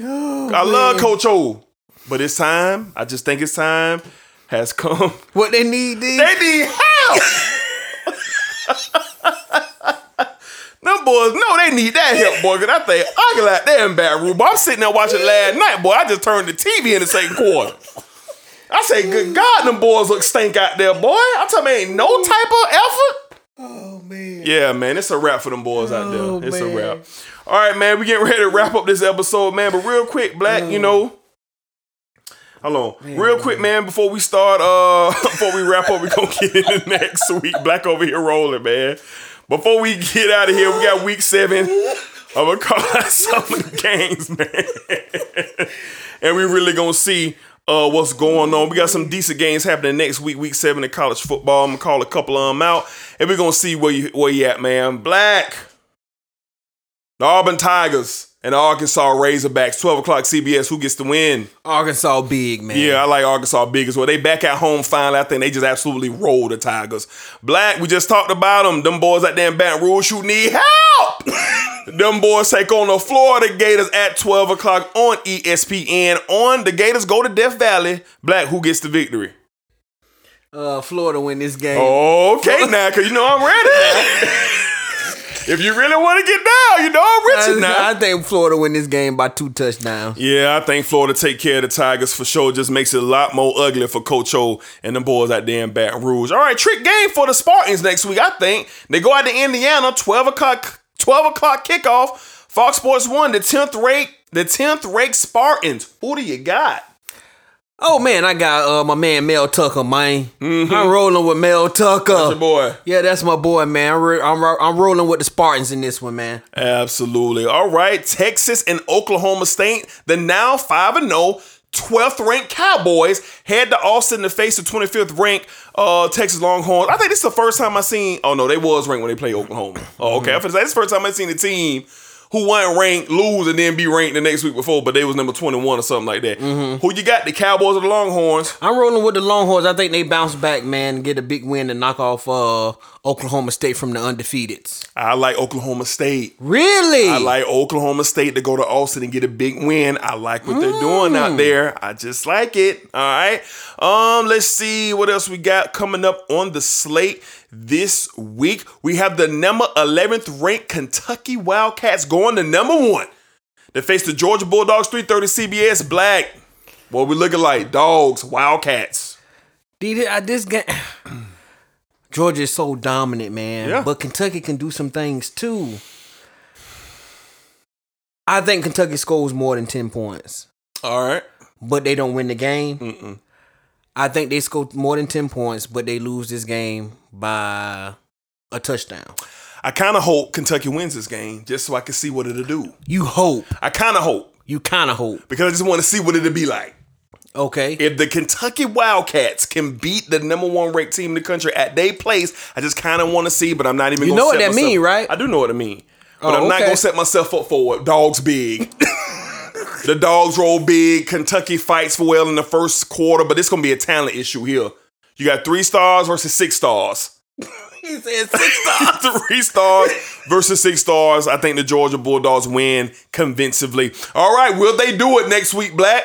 [SPEAKER 3] Oh, I love Coach O, but it's time. I just think it's time has come.
[SPEAKER 4] What they need, D?
[SPEAKER 3] They need help. Them boys know they need that help, boy. Cause I think ugly like that in Rouge. Boy, I'm sitting there watching last night, boy. I just turned the TV in the second quarter. I say, good God, them boys look stink out there, boy. I'm telling you, ain't no type of effort.
[SPEAKER 4] oh man.
[SPEAKER 3] Yeah, man, it's a wrap for them boys out
[SPEAKER 4] Oh,
[SPEAKER 3] there. It's a
[SPEAKER 4] man.
[SPEAKER 3] wrap. All right, man, we getting ready to wrap up this episode, man. But real quick, Black, you know. Hold on. real quick, man, before we start, uh, before we wrap up, we gonna get into next week. Black over here rolling, man. Before we get out of here, we got week seven. of a call out some of the games, man. and we really gonna see uh, what's going on. We got some decent games happening next week, week seven in college football. I'm gonna call a couple of them out, and we're gonna see where you where you at, man. Black, the Auburn Tigers and the Arkansas Razorbacks, 12 o'clock CBS. Who gets the win?
[SPEAKER 4] Arkansas big, man.
[SPEAKER 3] Yeah, I like Arkansas big as well. They back at home finally. I think they just absolutely roll the Tigers. Black, we just talked about them. Them boys out there in Baton Rouge who need help. them boys take on the Florida Gators at 12 o'clock on ESPN. On the Gators go to Death Valley. Black, who gets the victory?
[SPEAKER 4] Uh, Florida win this game.
[SPEAKER 3] Okay, now, because you know I'm ready if you really want to get down, you know I'm you now.
[SPEAKER 4] I, think Florida win this game by two touchdowns.
[SPEAKER 3] Yeah, I think Florida take care of the Tigers for sure. Just makes it a lot more ugly for Coach O and them boys out there in Baton Rouge. All right, trick game for the Spartans next week. I think they go out to Indiana, twelve o'clock, twelve o'clock kickoff. Fox Sports One, the tenth rate, the tenth rate Spartans. Who do you got?
[SPEAKER 4] Oh man, I got uh my man Mel Tucker, man. I'm rolling with Mel Tucker.
[SPEAKER 3] Your boy.
[SPEAKER 4] Yeah, that's my boy, man. I'm, re- I'm, ro- I'm rolling with the Spartans in this one, man.
[SPEAKER 3] Absolutely. All right, Texas and Oklahoma State, the now 5 and 0 12th ranked Cowboys head to Austin to face the 25th ranked uh, Texas Longhorns. I think this is the first time I seen. Oh no, they was ranked when they played Oklahoma. Oh, okay. I finna say this is the first time I seen a team who wasn't ranked lose and then be ranked the next week before, but they was number 21 or something like that. Mm-hmm. Who you got? The Cowboys or the Longhorns?
[SPEAKER 4] I'm rolling with the Longhorns. I think they bounce back, man, and get a big win and knock off uh, Oklahoma State from the undefeateds.
[SPEAKER 3] I like Oklahoma State.
[SPEAKER 4] Really?
[SPEAKER 3] I like Oklahoma State to go to Austin and get a big win. I like what they're doing out there. I just like it. All right. Um, let's see what else we got coming up on the slate this week. We have the number 11th ranked Kentucky Wildcats going to number one. They face the Georgia Bulldogs 330 CBS Black. What we looking like? Dogs, Wildcats.
[SPEAKER 4] This game. Georgia is so dominant, man.
[SPEAKER 3] Yeah.
[SPEAKER 4] But Kentucky can do some things too. I think Kentucky scores more than 10 points,
[SPEAKER 3] All right.
[SPEAKER 4] but they don't win the game. I think they score more than 10 points, but they lose this game by a touchdown.
[SPEAKER 3] I kind of hope Kentucky wins this game just so I can see what it'll do.
[SPEAKER 4] You hope.
[SPEAKER 3] I kind of hope
[SPEAKER 4] You kind of hope.
[SPEAKER 3] because I just want to see what it'll be like.
[SPEAKER 4] Okay.
[SPEAKER 3] if the Kentucky Wildcats can beat the number one ranked team in the country at their place, I just kind of want to see, but I'm not even.
[SPEAKER 4] You know what that
[SPEAKER 3] myself-
[SPEAKER 4] mean, right?
[SPEAKER 3] I do know what I mean, but
[SPEAKER 4] Oh,
[SPEAKER 3] I'm not
[SPEAKER 4] okay.
[SPEAKER 3] gonna set myself up for it. Dogs big. the dogs roll big. Kentucky fights for well in the first quarter, but it's gonna be a talent issue here. You got three stars versus six stars.
[SPEAKER 4] he said six stars.
[SPEAKER 3] Three stars versus six stars. I think the Georgia Bulldogs win convincingly. All right, will they do it next week, Black?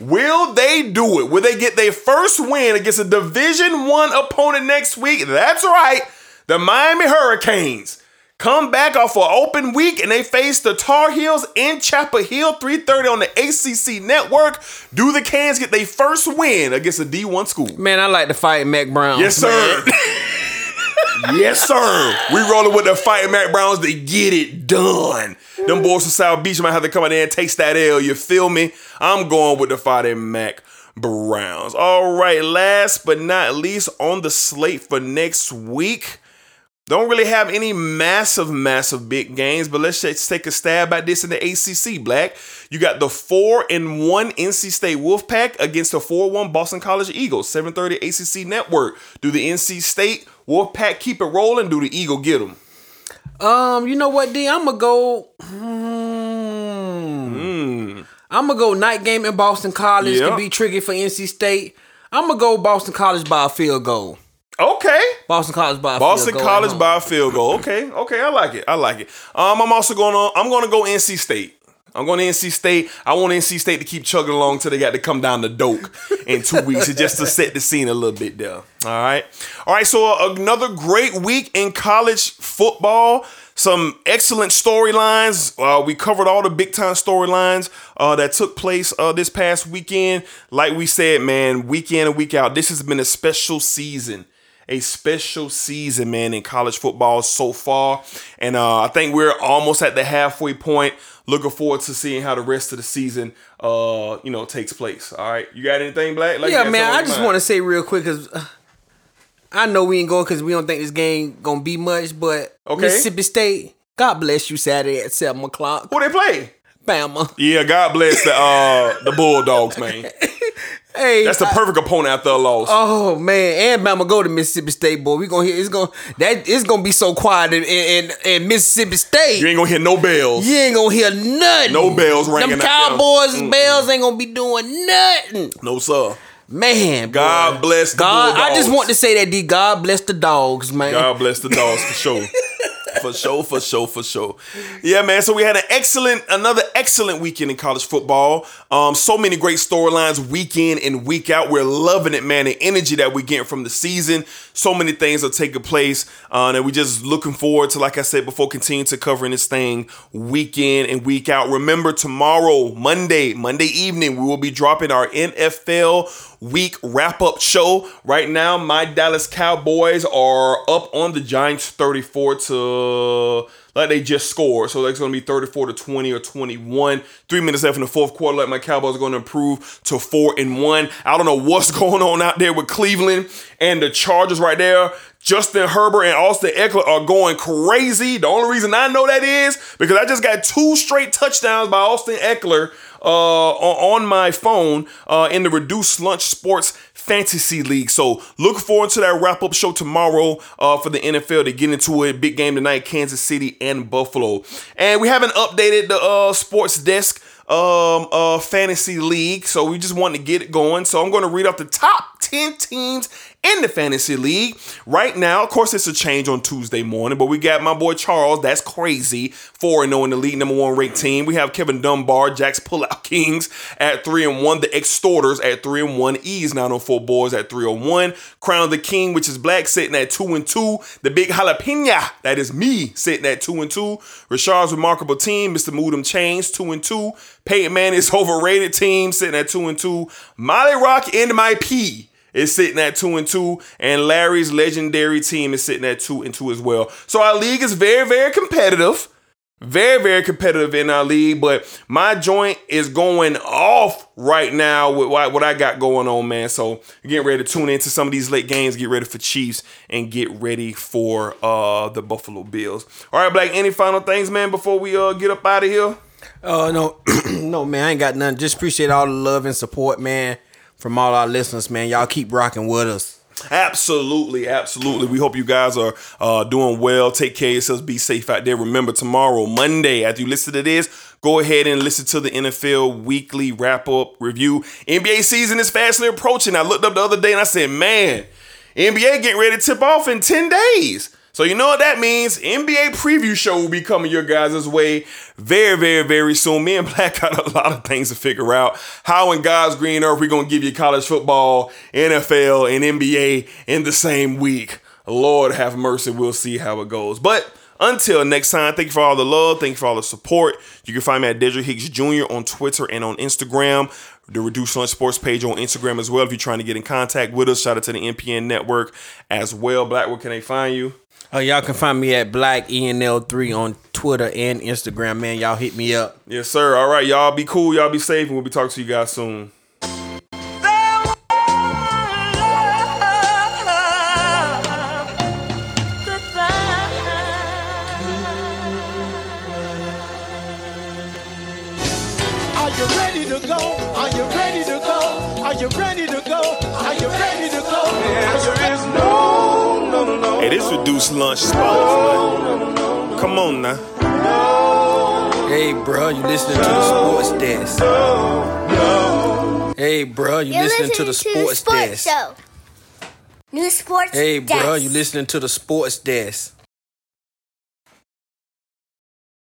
[SPEAKER 3] Will they do it? Will they get their first win against a Division One opponent next week? That's right, the Miami Hurricanes. Come back off an open week and they face the Tar Heels in Chapel Hill, 3:30 on the ACC network. Do the Cans get their first win against a D1 school?
[SPEAKER 4] Man, I like to fight Mack Brown.
[SPEAKER 3] Yes, sir. yes, sir. We rolling with the fighting Mack Browns to get it done. Them boys from South Beach might have to come out there and taste that L. You feel me? I'm going with the fighting Mack Browns. All right, last but not least on the slate for next week. Don't really have any massive, massive big games, but let's just take a stab at this in the ACC. Black, you got the four and one NC State Wolfpack against the four one Boston College Eagles. Seven thirty ACC Network. Do the NC State Wolfpack keep it rolling? Do the Eagle get them?
[SPEAKER 4] Um, you know what, D? I'm gonna go. Hmm. I'm gonna go night game in Boston College.
[SPEAKER 3] Yeah.
[SPEAKER 4] Could be tricky for NC State. I'm gonna go Boston College by a field goal.
[SPEAKER 3] Okay.
[SPEAKER 4] Boston College by a
[SPEAKER 3] Boston
[SPEAKER 4] field goal. at
[SPEAKER 3] College by a field goal. Okay, okay, I like it. I like it. Um, I'm also gonna I'm gonna go NC State. I'm going to NC State. I want NC State to keep chugging along till they got to come down to Doak in two weeks, just to set the scene a little bit there. All right, all right. So uh, another great week in college football. Some excellent storylines. Uh, we covered all the big time storylines uh, that took place uh, this past weekend. Like we said, man, week in and week out, this has been a special season a special season, man, in college football so far. And uh, I think we're almost at the halfway point. Looking forward to seeing how the rest of the season, uh, you know, takes place. All right, you got anything, Black? Like,
[SPEAKER 4] Yeah, man. I just want to say real quick because I know we ain't going because we don't think this game gonna be much. But
[SPEAKER 3] Okay.
[SPEAKER 4] Mississippi State, God bless you Saturday at seven o'clock.
[SPEAKER 3] who they play.
[SPEAKER 4] Bama.
[SPEAKER 3] Yeah, God bless the uh, the Bulldogs, man.
[SPEAKER 4] Hey,
[SPEAKER 3] That's the perfect opponent after a loss.
[SPEAKER 4] Oh man, and Bama go to Mississippi State, boy. We gonna hear it's gonna that it's gonna be so quiet in, in, in Mississippi State.
[SPEAKER 3] you ain't gonna hear no bells.
[SPEAKER 4] You ain't gonna hear nothing.
[SPEAKER 3] No bells ringing
[SPEAKER 4] Them. Cowboys bells ain't gonna be doing nothing.
[SPEAKER 3] No sir.
[SPEAKER 4] Man, boy.
[SPEAKER 3] God bless the
[SPEAKER 4] God. I just want to say that D. God bless the dogs, man.
[SPEAKER 3] God bless the dogs for sure. For sure, for sure, for sure. Yeah, man. So we had an excellent, another excellent weekend in college football. Um, so many great storylines week in and week out. We're loving it, man. The energy that we're getting from the season. So many things are taking place. Uh, and we're just looking forward to, like I said before, continue to covering this thing week in and week out. Remember, tomorrow, Monday, Monday evening, we will be dropping our NFL week wrap up show. Right now, my Dallas Cowboys are up on the Giants 34 to like they just scored. So that's gonna be 34 to 20 or 21. Three minutes left in the fourth quarter. Like my Cowboys are gonna improve to four and one. I don't know what's going on out there with Cleveland and the Chargers right there. Justin Herbert and Austin Ekeler are going crazy. The only reason I know that is because I just got two straight touchdowns by Austin Ekeler on on my phone uh, in the Reduced Lunch Sports Fantasy League. So look forward to that wrap up show tomorrow uh, for the NFL to get into it. Big game tonight, Kansas City and Buffalo. And we haven't updated the uh, sports desk um uh fantasy league so we just want to get it going so i'm going to read off the top 10 teams in the fantasy league right now of course it's a change on tuesday morning but we got my boy charles that's crazy 4 and 0 in the league number one ranked team we have kevin dunbar jack's pullout kings at 3 and 1 the extorters at 3 and 1 ease 904 boys at 301 crown the king which is black sitting at 2 and 2 the big jalapeno that is me sitting at 2 and 2 rashard's remarkable team mr moodum chains 2 and 2 Peyton Man is overrated team sitting at two and two. Molly Rock and my P is sitting at two and two, and Larry's legendary team is sitting at two and two as well. So our league is very, very competitive. Very, very competitive in our league, but my joint is going off right now with what, I got going on, man. So get ready to tune into some of these late games, get ready for Chiefs, and get ready for uh the Buffalo Bills. All right, Black, any final things, man, before we uh get up out of here?
[SPEAKER 4] Oh no, no man, I ain't got nothing. Just appreciate all the love and support, man, from all our listeners, man. Y'all keep rocking with us.
[SPEAKER 3] Absolutely, absolutely. We hope you guys are uh, doing well. Take care of yourselves. Be safe out there. Remember, tomorrow, Monday, after you listen to this, go ahead and listen to the NFL weekly wrap up review. NBA season is fastly approaching. I looked up the other day and I said, man, NBA getting ready to tip off in 10 days. So you know what that means? NBA preview show will be coming your guys' way very, very, very soon. Me and Black got a lot of things to figure out. How in God's green earth we gonna give you college football, NFL, and NBA in the same week? Lord have mercy. We'll see how it goes. But until next time, thank you for all the love. Thank you for all the support. You can find me at Dedrick Hicks Jr. on Twitter and on Instagram. The Reduced Lunch Sports page on Instagram as well. If you're trying to get in contact with us, shout out to the NPN network as well. Black, where can they find you?
[SPEAKER 4] Oh, y'all can find me at Black ENL3 on Twitter and Instagram, man. Y'all hit me up.
[SPEAKER 3] Yes, sir. All right, y'all be cool. Y'all be safe, and we'll be talking to you guys soon. This reduced lunch sponsors, man. Come on now.
[SPEAKER 4] Hey, bro, you listening to the sports desk? Hey, bro, you
[SPEAKER 5] You're
[SPEAKER 4] listening to the sports
[SPEAKER 5] sports
[SPEAKER 4] desk?
[SPEAKER 5] show. New sports
[SPEAKER 4] Hey, bro, you listening to the sports desk?